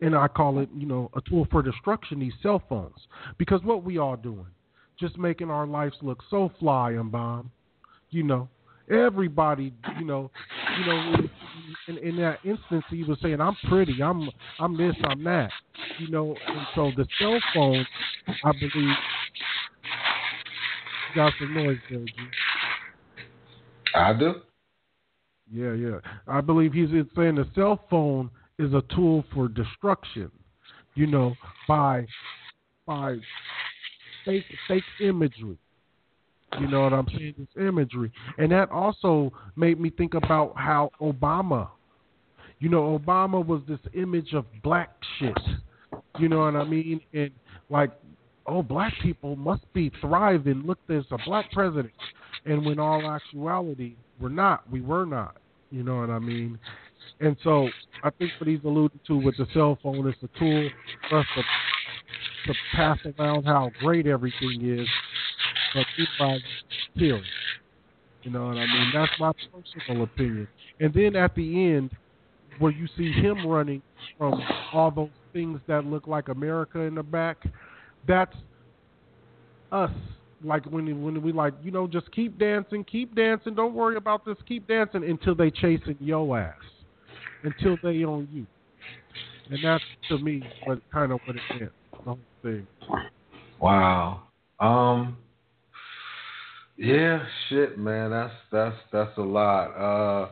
and I call it, you know, a tool for destruction. These cell phones, because what we all doing, just making our lives look so fly and bomb. You know, everybody, you know, you know, in, in that instance, he was saying, "I'm pretty, I'm, I'm this, I'm that," you know. And so the cell phone, I believe, got some noise there, G. I do. Yeah, yeah. I believe he's saying the cell phone is a tool for destruction. You know, by by fake fake imagery. You know what I'm saying? This imagery, and that also made me think about how Obama. You know, Obama was this image of black shit. You know what I mean? And like, oh, black people must be thriving. Look, there's a black president. And when all actuality, we're not. We were not. You know what I mean? And so I think what he's alluding to with the cell phone is a tool for us to, to pass around how great everything is, but by kill. You know what I mean? That's my personal opinion. And then at the end, where you see him running from all those things that look like America in the back, that's us. Like when when we like, you know, just keep dancing, keep dancing. Don't worry about this. Keep dancing until they chasing your ass, until they own you. And that's to me what kind of what it meant. The whole thing. Wow. Um. Yeah, shit, man. That's that's that's a lot. Uh,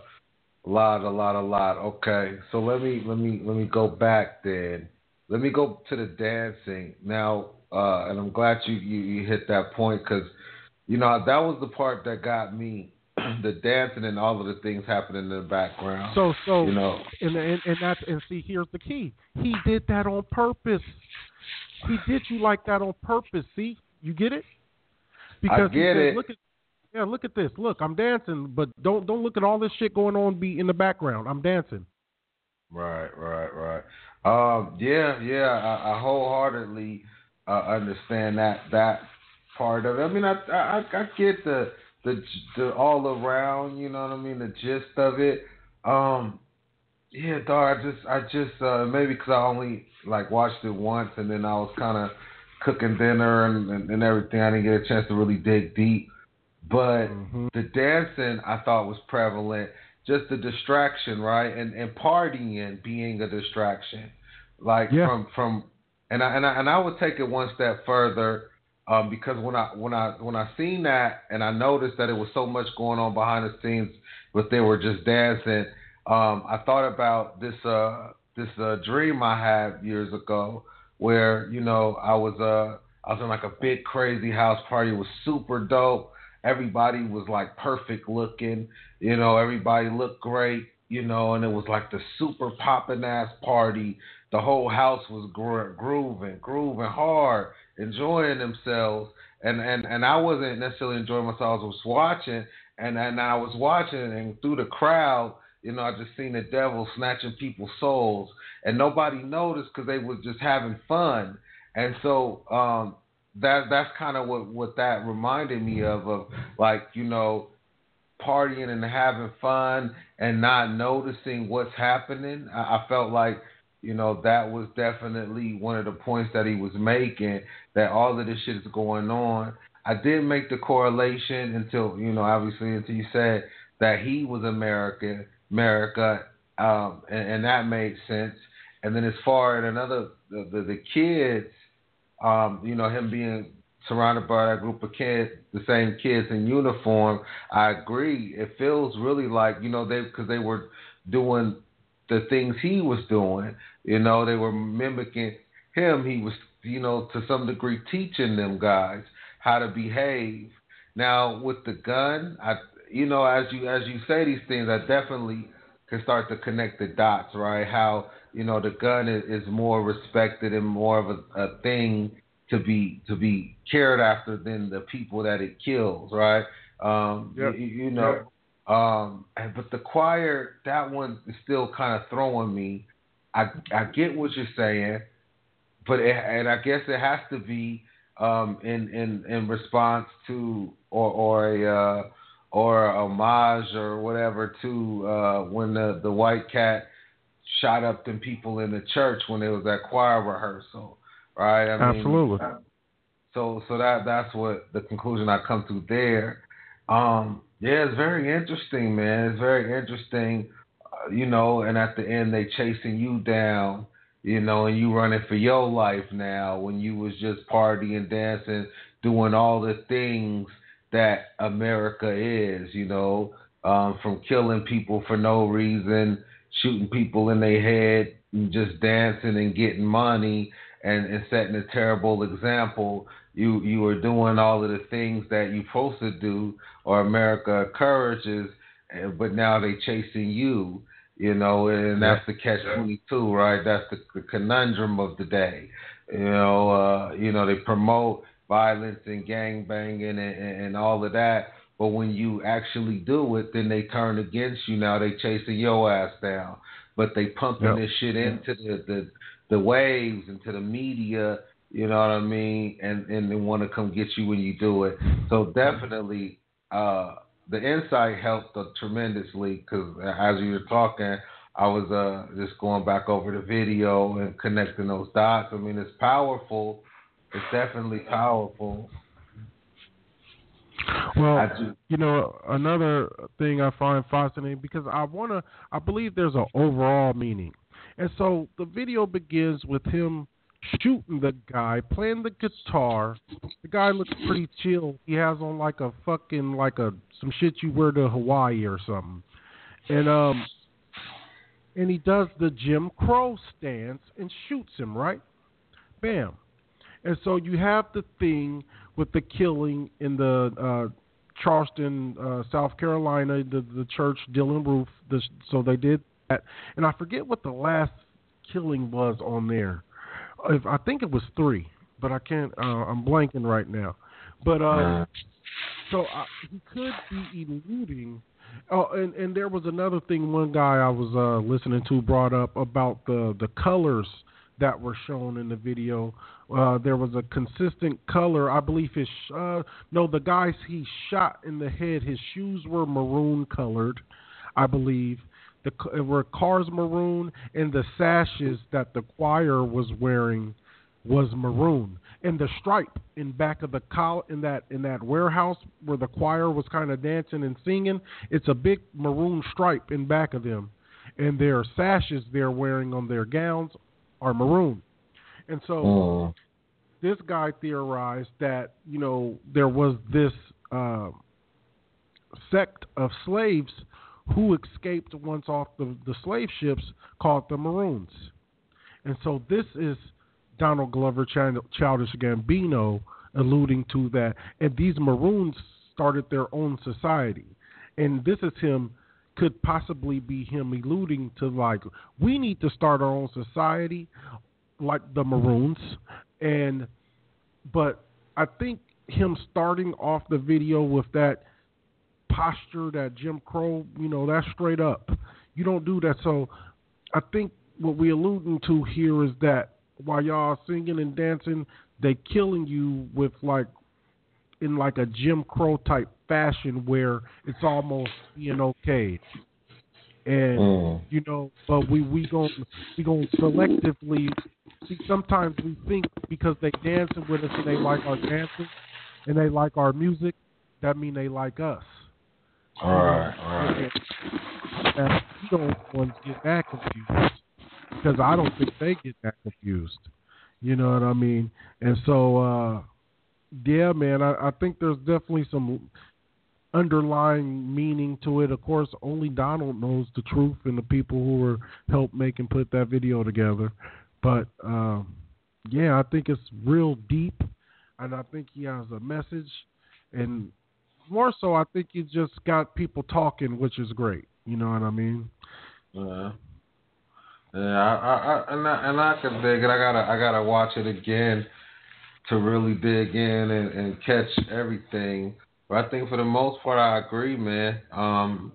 a lot, a lot, a lot. Okay, so let me let me let me go back then. Let me go to the dancing now. Uh, and I'm glad you you, you hit that point because you know that was the part that got me. the dancing and all of the things happening in the background. So so you know, and and, and that's and see here's the key. He did that on purpose. He did you like that on purpose. See, you get it? Because he it. Look at yeah, look at this. Look, I'm dancing, but don't don't look at all this shit going on be in the background. I'm dancing. Right, right, right. Um, yeah, yeah. I, I wholeheartedly uh, understand that that part of it. I mean, I I, I get the the the all around. You know what I mean? The gist of it. Um, yeah, dog. I just I just uh, maybe because I only like watched it once, and then I was kind of cooking dinner and, and and everything. I didn't get a chance to really dig deep. But Mhm. the dancing I thought was prevalent. Just the distraction, right? And and partying being a distraction, like Yeah. from from and I and I and I would take it one step further, um, because when I when I when I seen that and I noticed that it was so much going on behind the scenes, but they were just dancing. Um, I thought about this uh this uh dream I had years ago where you know I was uh I was in like a big crazy house party. It was super dope everybody was like perfect looking, you know, everybody looked great, you know, and it was like the super poppin' ass party. The whole house was gro- grooving, grooving hard, enjoying themselves, and and and I wasn't necessarily enjoying myself. I was watching, and and I was watching, and through the crowd, you know, I just seen the devil snatching people's souls, and nobody noticed because they was just having fun, and so um, that that's kind of what what that reminded me of of like you know partying and having fun and not noticing what's happening. I, I felt like you know that was definitely one of the points that he was making that all of this shit is going on. I didn't make the correlation until you know obviously until you said that he was American America, um, and, and that made sense. And then as far as another the, the, the kids um, you know, him being surrounded by that group of kids, the same kids in uniform, I agree. It feels really like, you know, they because they were doing the things he was doing. You know, they were mimicking him. He was, you know, to some degree teaching them guys how to behave. Now with the gun, I, you know, as you as you say these things, I definitely can start to connect the dots, right? How you know the gun is, is more respected and more of a, a thing to be to be cared after than the people that it kills, right? Um, yep. you, you, know, yep. um, but the choir that one is still kind of throwing me. I I get what you're saying, but it, and I guess it has to be um, in in in response to or or a uh, or a homage or whatever to uh, when the the white cat shot up them people in the church when it was that choir rehearsal, right? I Absolutely. Mean, so so that that's what the conclusion I come to there. Um, yeah, it's very interesting, man. It's very interesting, uh, you know. And at the end, they chasing you down, you know, and you running for your life now when you was just partying, dancing, doing all the things that America is, you know, um, from killing people for no reason shooting people in their head and just dancing and getting money and, and setting a terrible example. You you are doing all of the things that you're supposed to do or America encourages, but now they're chasing you, you know, and that's the catch twenty two, right? That's the, the, conundrum of the day. You know, uh, you know they promote violence and gang banging and, and, and all of that, but when you actually do it, then they turn against you. Now they chasing your ass down. But they pumping yep. this shit into the, the the waves, into the media. You know what I mean? And and they want to come get you when you do it. So definitely, uh, the insight helped tremendously because as you were talking, I was uh, just going back over the video and connecting those dots. I mean, it's powerful. It's definitely powerful. Well, you know, another thing I find fascinating because I want to, I believe there's an overall meaning. And so the video begins with him shooting the guy, playing the guitar. The guy looks pretty chill. He has on like a fucking, like a, some shit you wear to Hawaii or something. And, um, and he does the Jim Crow stance and shoots him, right? Bam. And so you have the thing with the killing in the uh, Charleston, uh, South Carolina, the the church Dylann Roof. The, so they did that, and I forget what the last killing was on there. If, I think it was three, but I can't. Uh, I'm blanking right now. But uh, so uh, he could be eluding. Oh, and and there was another thing. One guy I was uh, listening to brought up about the the colors that were shown in the video. Uh, there was a consistent color. I believe his uh, no, the guys he shot in the head, his shoes were maroon colored. I believe the were cars maroon, and the sashes that the choir was wearing was maroon. And the stripe in back of the col in that in that warehouse where the choir was kind of dancing and singing, it's a big maroon stripe in back of them. And their sashes they're wearing on their gowns are maroon. And so mm. this guy theorized that, you know, there was this uh, sect of slaves who escaped once off the, the slave ships called the Maroons. And so this is Donald Glover, Childish Gambino, alluding to that. And these Maroons started their own society, and this is him could possibly be him alluding to like we need to start our own society like the Maroons and but I think him starting off the video with that posture that Jim Crow, you know, that's straight up. You don't do that. So I think what we're alluding to here is that while y'all singing and dancing, they killing you with like in like a Jim Crow type fashion where it's almost being okay. And Mm. you know, but we we going we going selectively see sometimes we think because they dancing with us and they like our dances and they like our music, that mean they like us. All right, all right. We don't want to get that confused because I don't think they get that confused. You know what I mean? And so, uh, yeah, man, I, I think there's definitely some underlying meaning to it. Of course, only Donald knows the truth and the people who were helped make and put that video together. But um, yeah, I think it's real deep, and I think he has a message, and more so, I think he just got people talking, which is great. You know what I mean? Yeah. Yeah, I, I, I, and I, and I can dig it. I gotta, I gotta watch it again to really dig in and, and catch everything. But I think for the most part, I agree, man. Um,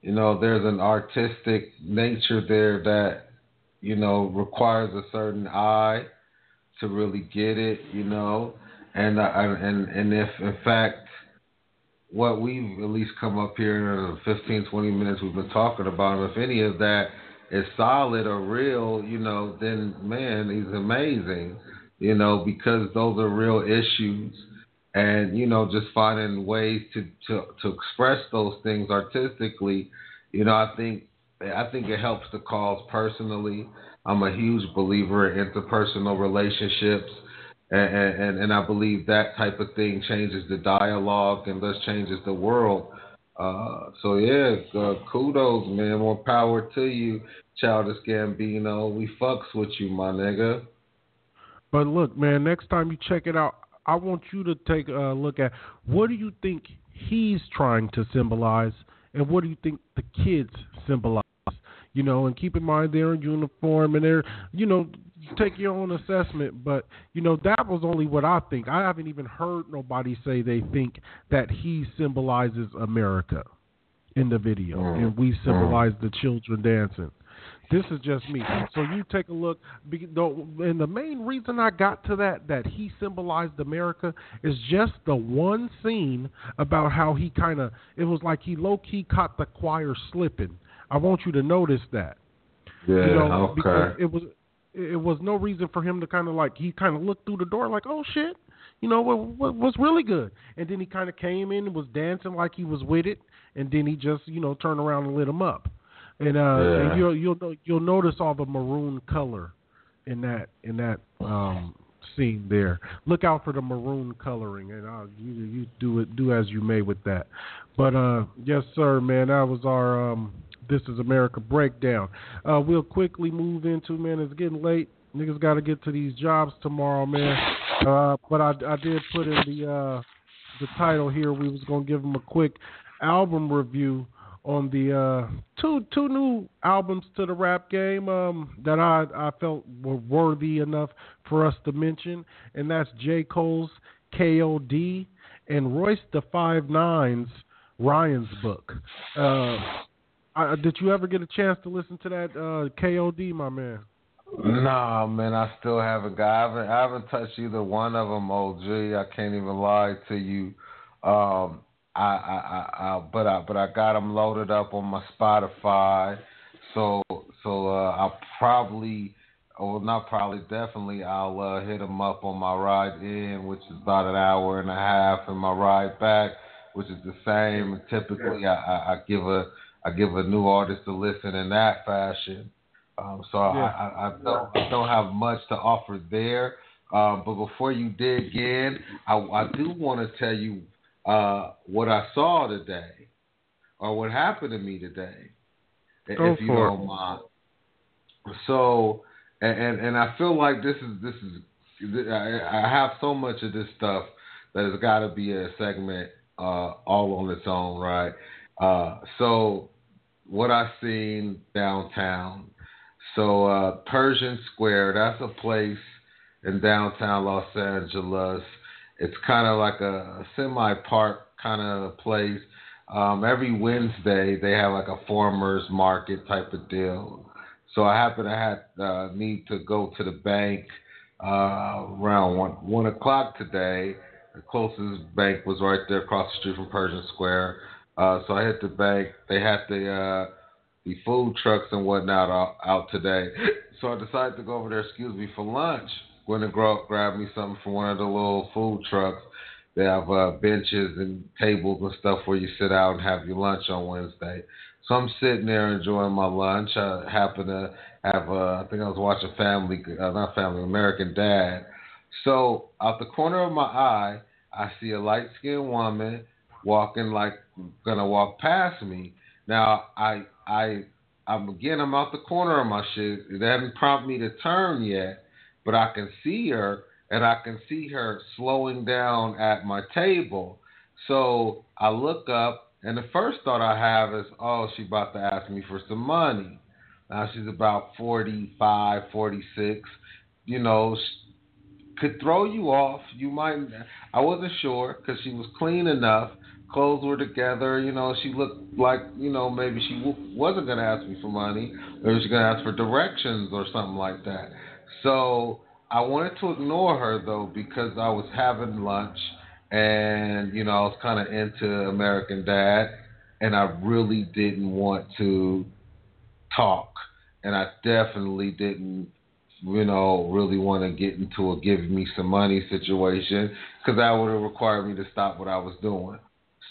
you know, there's an artistic nature there that, you know, requires a certain eye to really get it. You know, and uh, and and if in fact what we've at least come up here in the 15, 20 minutes we've been talking about, if any of that is solid or real, you know, then man, he's amazing, you know, because those are real issues. And, you know, just finding ways to, to, to express those things artistically, you know, I think I think it helps the cause personally. I'm a huge believer in interpersonal relationships and, and, and I believe that type of thing changes the dialogue and thus changes the world. Uh, so yeah, uh, kudos, man. More power to you, Childish Gambino. We fucks with you, my nigga. But look, man, next time you check it out, I want you to take a look at what do you think he's trying to symbolize, and what do you think the kids symbolize. You know, and keep in mind they're in uniform and they're, you know, take your own assessment. But you know, that was only what I think. I haven't even heard nobody say they think that he symbolizes America in the video, Mm. and we symbolize the children dancing. This is just me. So you take a look, and the main reason I got to that that he symbolized America is just the one scene about how he kind of it was like he low key caught the choir slipping. I want you to notice that. Yeah, you know, because okay. it was it was no reason for him to kind of like he kind of looked through the door like oh shit, you know what what was really good, and then he kind of came in and was dancing like he was with it, and then he just you know turned around and lit him up, and uh Yeah. and you'll you'll you'll notice all the maroon color in that in that um scene there. Look out for the maroon coloring, and uh, you you do it do as you may with that. But uh yes sir, man, that was our um this is America breakdown. Uh, we'll quickly move into man. It's getting late. Niggas got to get to these jobs tomorrow, man. Uh, but I, I did put in the uh, the title here. We was gonna give them a quick album review on the uh, two two new albums to the rap game um, that I I felt were worthy enough for us to mention, and that's J Cole's K.O.D. and Royce the Five Nines Ryan's book. Uh, I, did you ever get a chance to listen to that uh, KOD, my man? Nah, man, I still haven't got. I haven't, I haven't touched either one of them, OG. I can't even lie to you. Um, I, I, I, I, but I, but I got them loaded up on my Spotify. So, so uh, I'll probably, or not probably, definitely, I'll uh, hit them up on my ride in, which is about an hour and a half, and my ride back, which is the same. And typically, I, I, I give a, I give a new artist a listen in that fashion. Um, so Yeah. I, I, I don't I don't have much to offer there. Um, but before you dig in, I, I do want to tell you uh, what I saw today, or what happened to me today, Go if you it. don't mind. So, and and- and I feel like this is this is I, I have so much of this stuff that has got to be a segment uh, all on its own, right? Uh, so what I seen downtown. So uh, Pershing Square, that's a place in downtown Los Angeles. It's kind of like a semi park kind of place. Um, every Wednesday they have like a farmers market type of deal. So I happen to have uh, need to go to the bank uh, around one one o'clock today. The closest bank was right there across the street from Pershing Square. Uh, so I hit the bank. They had the uh, the food trucks and whatnot out, out today. So I decided to go over there, excuse me, for lunch. Going to grow, grab me something from one of the little food trucks. They have uh, benches and tables and stuff where you sit out and have your lunch on Wednesday. So I'm sitting there enjoying my lunch. I happen to have, uh, I think I was watching Family, uh, not Family, American Dad. So out the corner of my eye, I see a light skinned woman walking like gonna walk past me. Now I I I'm again I'm out the corner of my shit. It hasn't prompted me to turn yet, but I can see her and I can see her slowing down at my table. So I look up and the first thought I have is, oh, she's about to ask me for some money. Now she's about 45, 46. You know, could throw you off. You might. I wasn't sure because she was clean enough. Clothes were together. You know, she looked like you know maybe she w- wasn't gonna ask me for money, or she was gonna ask for directions or something like that. So I wanted to ignore her though because I was having lunch and you know I was kind of into American Dad, and I really didn't want to talk, and I definitely didn't you know, really want to get into a give me some money situation because that would have required me to stop what I was doing.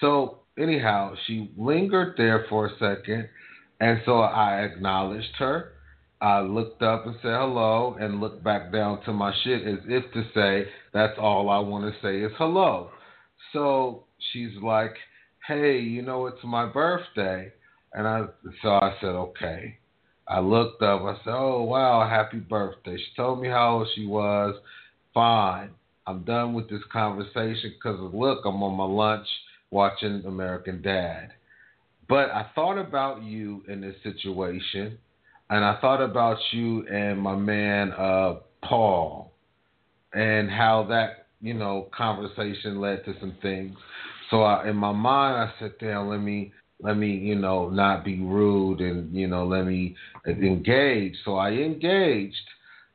So, anyhow, she lingered there for a second, and so I acknowledged her. I looked up and said hello and looked back down to my shit as if to say, that's all I want to say is hello. So she's like, hey, you know, it's my birthday. And I, so I said, okay. I looked up. I said, "Oh wow, happy birthday." She told me how old she was. Fine. I'm done with this conversation because look, I'm on my lunch watching American Dad. But I thought about you in this situation, and I thought about you and my man uh, Paul, and how that you know conversation led to some things. So I, in my mind, I said, "Damn, let me." let me, you know, not be rude and, you know, let me engage. So I engaged.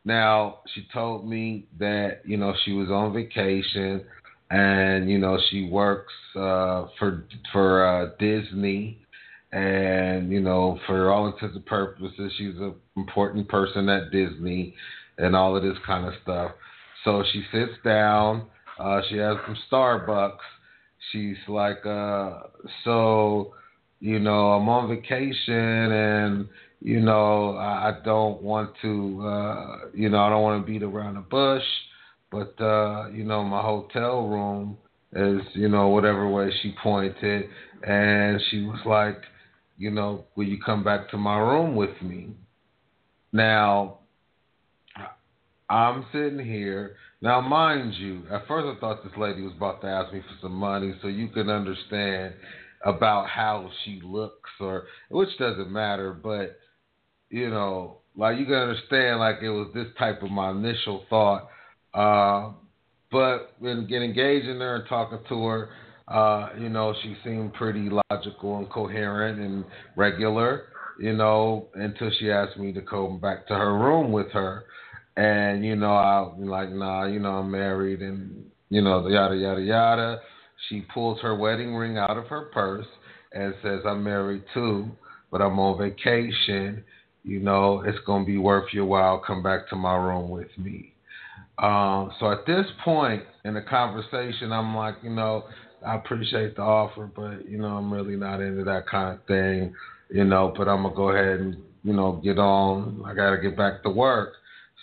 Now, she told me that, you know, she was on vacation and, you know, she works uh, for for uh, Disney and, you know, for all intents and purposes, she's an important person at Disney and all of this kind of stuff. So she sits down, uh, she has some Starbucks. She's like, uh, so you know, I'm on vacation and, you know, I, don't want to, uh, you know, I don't want to beat around the bush, but, uh, you know, my hotel room is, you know, whatever way she pointed. And she was like, you know, will you come back to my room with me? Now, I'm sitting here. Now, mind you, at first I thought this lady was about to ask me for some money so you can understand about how she looks or which doesn't matter, but you know, like you can understand like it was this type of my initial thought. Uh, but when engaged in her and talking to her, uh, you know, she seemed pretty logical and coherent and regular, you know, until she asked me to come back to her room with her. And, you know, I'm like, nah, you know, I'm married and, you know, yada, yada, yada. She pulls her wedding ring out of her purse and says, I'm married too, but I'm on vacation. You know, it's going to be worth your while. Come back to my room with me. Um, so at this point in the conversation, I'm like, you know, I appreciate the offer, but, you know, I'm really not into that kind of thing, you know, but I'm going to go ahead and, you know, get on. I got to get back to work.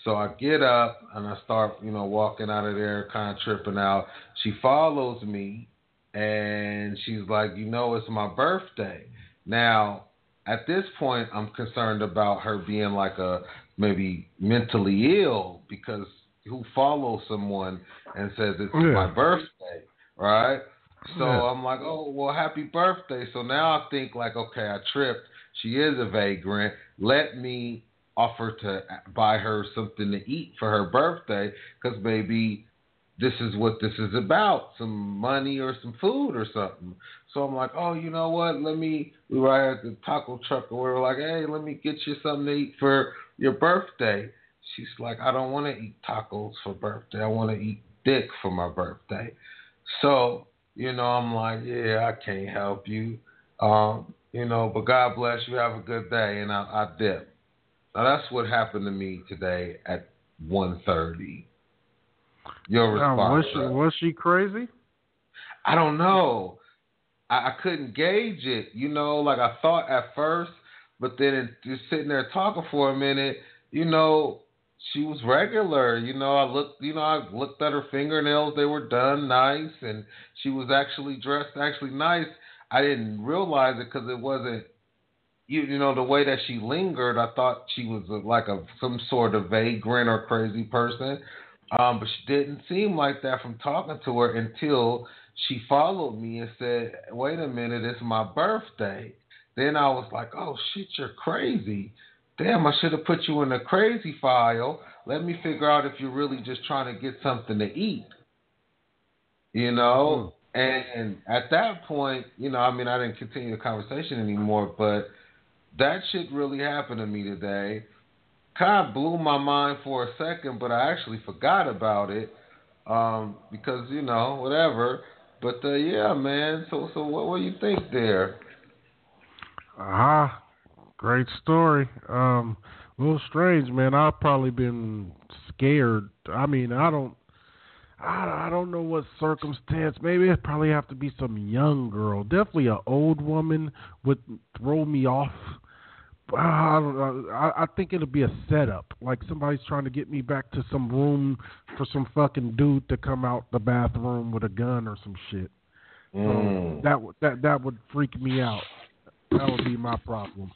So I get up and I start, you know, walking out of there, kind of tripping out. She follows me and she's like, you know, it's my birthday. Now, at this point, I'm concerned about her being like a maybe mentally ill because who follows someone and says it's yeah. my birthday, right? So Yeah. I'm like, oh well, happy birthday. So now I think like, okay, I tripped. She is a vagrant. Let me offer to buy her something to eat for her birthday, because maybe this is what this is about, some money or some food or something. So I'm like, oh, you know what? Let me. We were at the taco truck and we were like, hey, let me get you something to eat for your birthday. She's like, I don't want to eat tacos for birthday. I want to eat dick for my birthday. So you know, I'm like, yeah, I can't help you. Um, you know, but God bless you. Have a good day, and I, I dip. Now that's what happened to me today at 1.30. Your Now, was response? she was she crazy? I don't know. I, I couldn't gauge it. You know, like I thought at first, but then just sitting there talking for a minute, you know, she was regular. You know, I looked, you know, I looked at her fingernails; they were done nice, and she was actually dressed actually nice. I didn't realize it because it wasn't. You, you know the way that she lingered, I thought she was a, like a some sort of vagrant or crazy person, um, but she didn't seem like that from talking to her until she followed me and said, "Wait a minute, it's my birthday." Then I was like, "Oh shit, you're crazy." Damn, I should have put you in the crazy file. Let me figure out if you're really just trying to get something to eat. You know? And, and at that point, you know, I mean, I didn't continue the conversation anymore, but that shit really happened to me today. Kind of blew my mind for a second, but I actually forgot about it um, because, you know, whatever. But uh, yeah, man. So, so what, what do you think there? Ah, great story. Um, a little strange, man. I've probably been scared. I mean, I don't, I, I don't know what circumstance. Maybe it probably have to be some young girl. Definitely an old woman would throw me off. I don't know. I, I think it'll be a setup. Like somebody's trying to get me back to some room for some fucking dude to come out the bathroom with a gun or some shit. Mm. that would that that would freak me out. That would be my problem.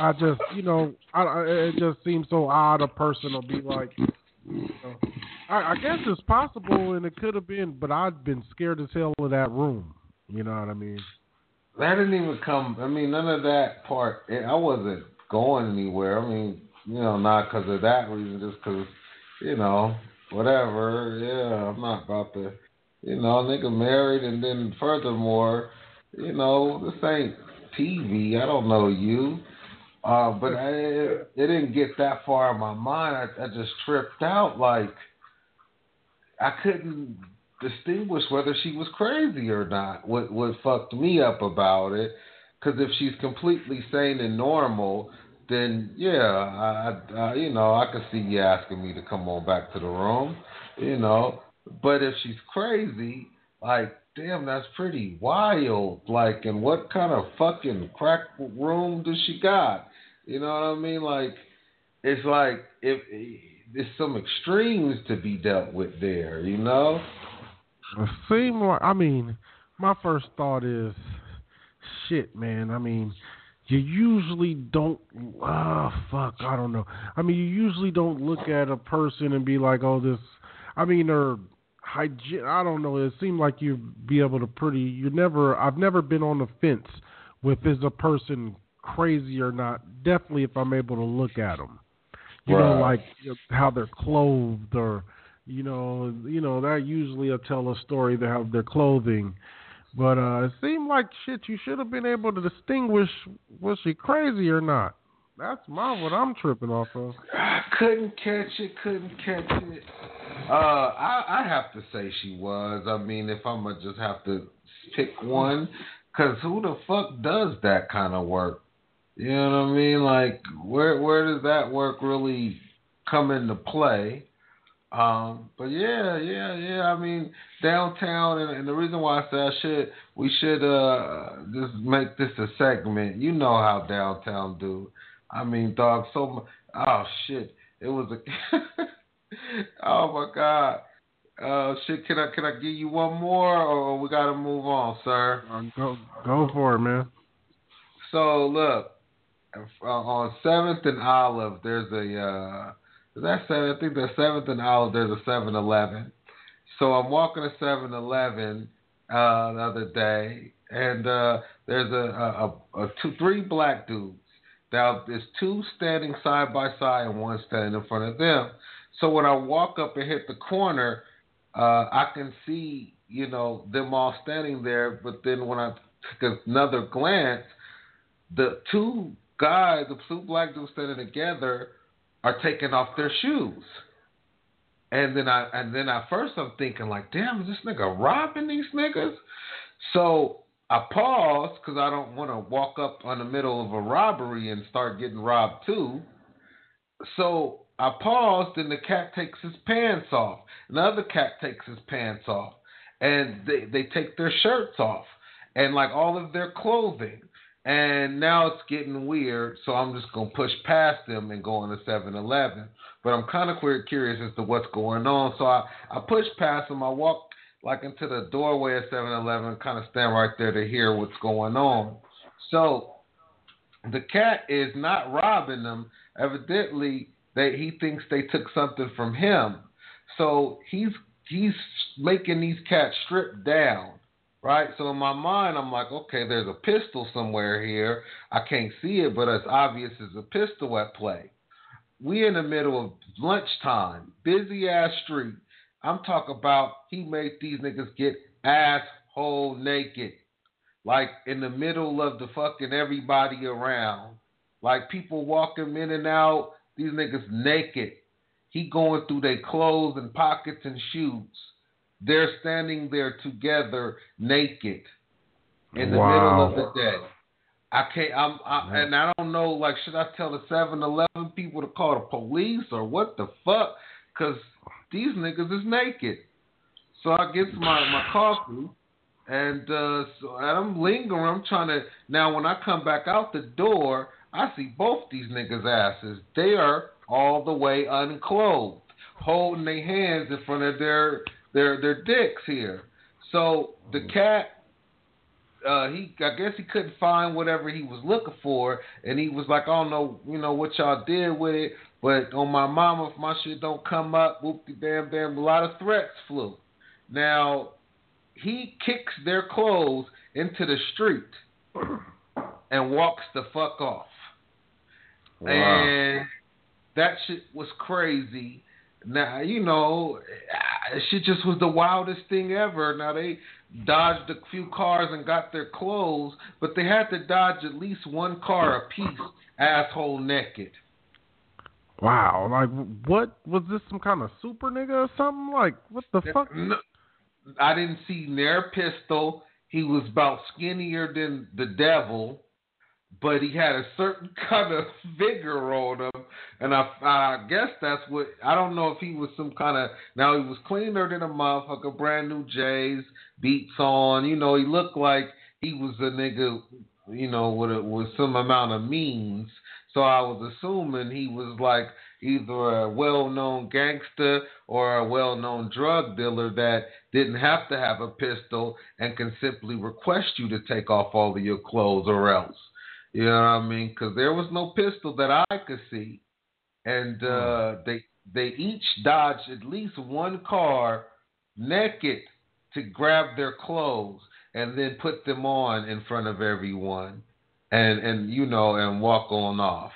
I just, you know, I, I it just seems so odd. A person will be like, you know, I, I guess it's possible, and it could have been, but I'd been scared as hell of that room. You know what I mean? That didn't even come. I mean, none of that part. Eh, I wasn't going anywhere. I mean, you know, not because of that reason, just because, you know, whatever. Yeah, I'm not about to, you know, nigga married, and then furthermore, you know, this ain't TV. I don't know you. Uh, but I, it didn't get that far in my mind. I, I just tripped out. Like I couldn't distinguish whether she was crazy or not. What what fucked me up about it? Because if she's completely sane and normal, then yeah, I, I, I you know I could see you asking me to come on back to the room, you know. But if she's crazy, like damn, that's pretty wild. Like, and what kind of fucking crack room does she got? You know what I mean? Like, it's like if there's some extremes to be dealt with there. You know? It seemed like I mean, my first thought is, shit, man. I mean, you usually don't. Ah, fuck. I don't know. I mean, you usually don't look at a person and be like, oh, this. I mean, or hygiene. I don't know. It seemed like you'd be able to pretty. You never. I've never been on the fence with is a person crazy or not. Definitely, if I'm able to look at them. You know, Right. like how they're clothed or you know, you know that usually will tell a story they have their clothing. But uh it seemed like shit. You should have been able to distinguish was she crazy or not. That's my what I'm tripping off of. I couldn't catch it. Couldn't catch it. Uh, I I have to say she was. I mean, if I'm gonna just have to pick one, cause who the fuck does that kind of work? You know what I mean? Like, where where does that work really come into play? Um, but yeah, yeah, yeah. I mean, downtown, and, and the reason why I say I should, we should uh just make this a segment. You know how downtown do. I mean, dog. So mu- oh shit, it was a. oh my god. Uh, shit. Can I can I give you one more, or we gotta move on, sir? Uh, go go for it, man. So look, uh, on Seventh and Olive, there's a uh, is that seven? I think there's Seventh and Olive. There's a 7-Eleven. So I'm walking to 7-Eleven, uh, the other day, and uh, there's a, a, a, a two, three black dudes. Now there's two standing side by side and one standing in front of them. So when I walk up and hit the corner, uh, I can see you know them all standing there. But then when I took another glance, the two guys, the two black dudes standing together, are taking off their shoes. And then I and then at first I'm thinking like, damn, is this nigga robbing these niggas? So I pause because I don't want to walk up on the middle of a robbery and start getting robbed too. So I paused and the cat takes his pants off. Another cat takes his pants off. And they, they take their shirts off and like all of their clothing. And now it's getting weird, so I'm just gonna push past them and go into 7-Eleven. But I'm kind of curious as to what's going on, so I I push past them. I walk like into the doorway of 7-Eleven, kind of stand right there to hear what's going on. So the cat is not robbing them. Evidently, they he thinks they took something from him. So he's he's making these cats strip down right? So in my mind, I'm like, okay, there's a pistol somewhere here. I can't see it, but it's obvious there's a pistol at play. We in the middle of lunchtime, busy ass street. I'm talking about he made these niggas get asshole naked, like in the middle of the fucking everybody around, like people walking in and out. These niggas naked. He going through their clothes and pockets and shoes. They're standing there together naked in the wow. middle of the day. I can't. I'm. I, and I don't know. Like, should I tell the 7-Eleven people to call the police or what the fuck? Because these niggas is naked. So I get my my coffee, and uh, so and I'm lingering. I'm trying to. Now, when I come back out the door, I see both these niggas' asses. They are all the way unclothed, holding their hands in front of their their their dicks here. So the cat, uh, he I guess he couldn't find whatever he was looking for, and he was like, I don't know, you know what y'all did with it, but on my mama, if my shit don't come up, whoop de bam bam, a lot of threats flew. Now he kicks their clothes into the street and walks the fuck off. Wow. And that shit was crazy. Now you know, uh, shit just was the wildest thing ever. Now they dodged a few cars and got their clothes, but they had to dodge at least one car a piece, asshole naked. Wow, like what was this? Some kind of super nigga or something? Like what the fuck? No, I didn't see near pistol. He was about skinnier than the devil but he had a certain kind of vigor on him, and I, I guess that's what I don't know if he was some kind of now he was cleaner than a motherfucker, brand new J's, beats on, you know, he looked like he was a nigga, you know, with a, with some amount of means. So I was assuming he was like either a well-known gangster or a well-known drug dealer that didn't have to have a pistol and can simply request you to take off all of your clothes or else. You know what I mean? Because there was no pistol that I could see, and uh, hmm. they they each dodged at least one car naked to grab their clothes and then put them on in front of everyone, and and you know and walk on off.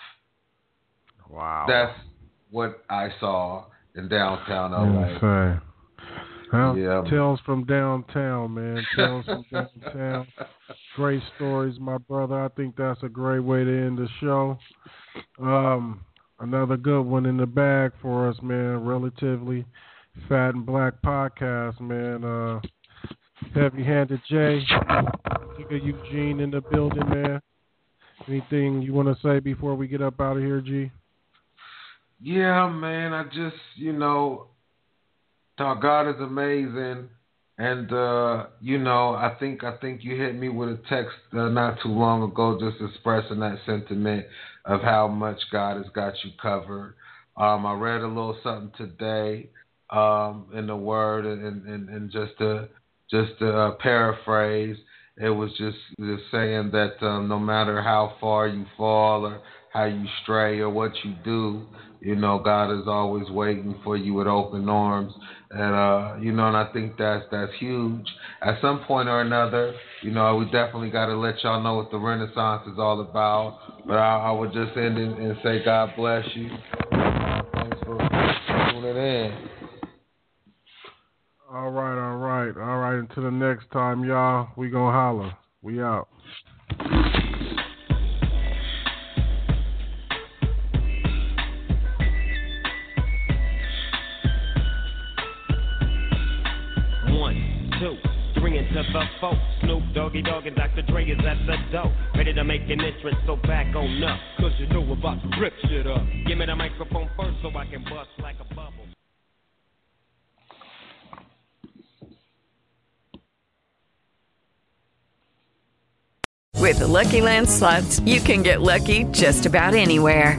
Wow, that's what I saw in downtown LA. Well, yeah. Tales from downtown, man. Tales from downtown. Great stories, my brother. I think that's a great way to end the show. Um, another good one in the bag for us, man. Relatively fat and black podcast, man. Uh, Heavy Handed J, Eugene in the building, man. Anything you want to say before we get up out of here, G? Yeah, man. I just, you know, God is amazing. And uh, you know, I think I think you hit me with a text uh, not too long ago, just expressing that sentiment of how much God has got you covered. Um, I read a little something today um, in the Word, and, and, and just to just to uh, paraphrase, it was just just saying that um, no matter how far you fall or how you stray or what you do, you know, God is always waiting for you with open arms. And uh, you know, and I think that's that's huge. At some point or another, you know, we definitely got to let y'all know what the Renaissance is all about. But I, I would just end and, and say, God bless you. Thanks for tuning in. All right, all right, all right. Until the next time, y'all. We gonna holler. We out. Into the four. Snoop Doggy Dogg and Dr. Dre is at the door. Ready to make an entrance, so back on up. Cause you know about to rip shit up. Give me the microphone first so I can bust like a bubble. With the LuckyLand slots, you can get lucky just about anywhere.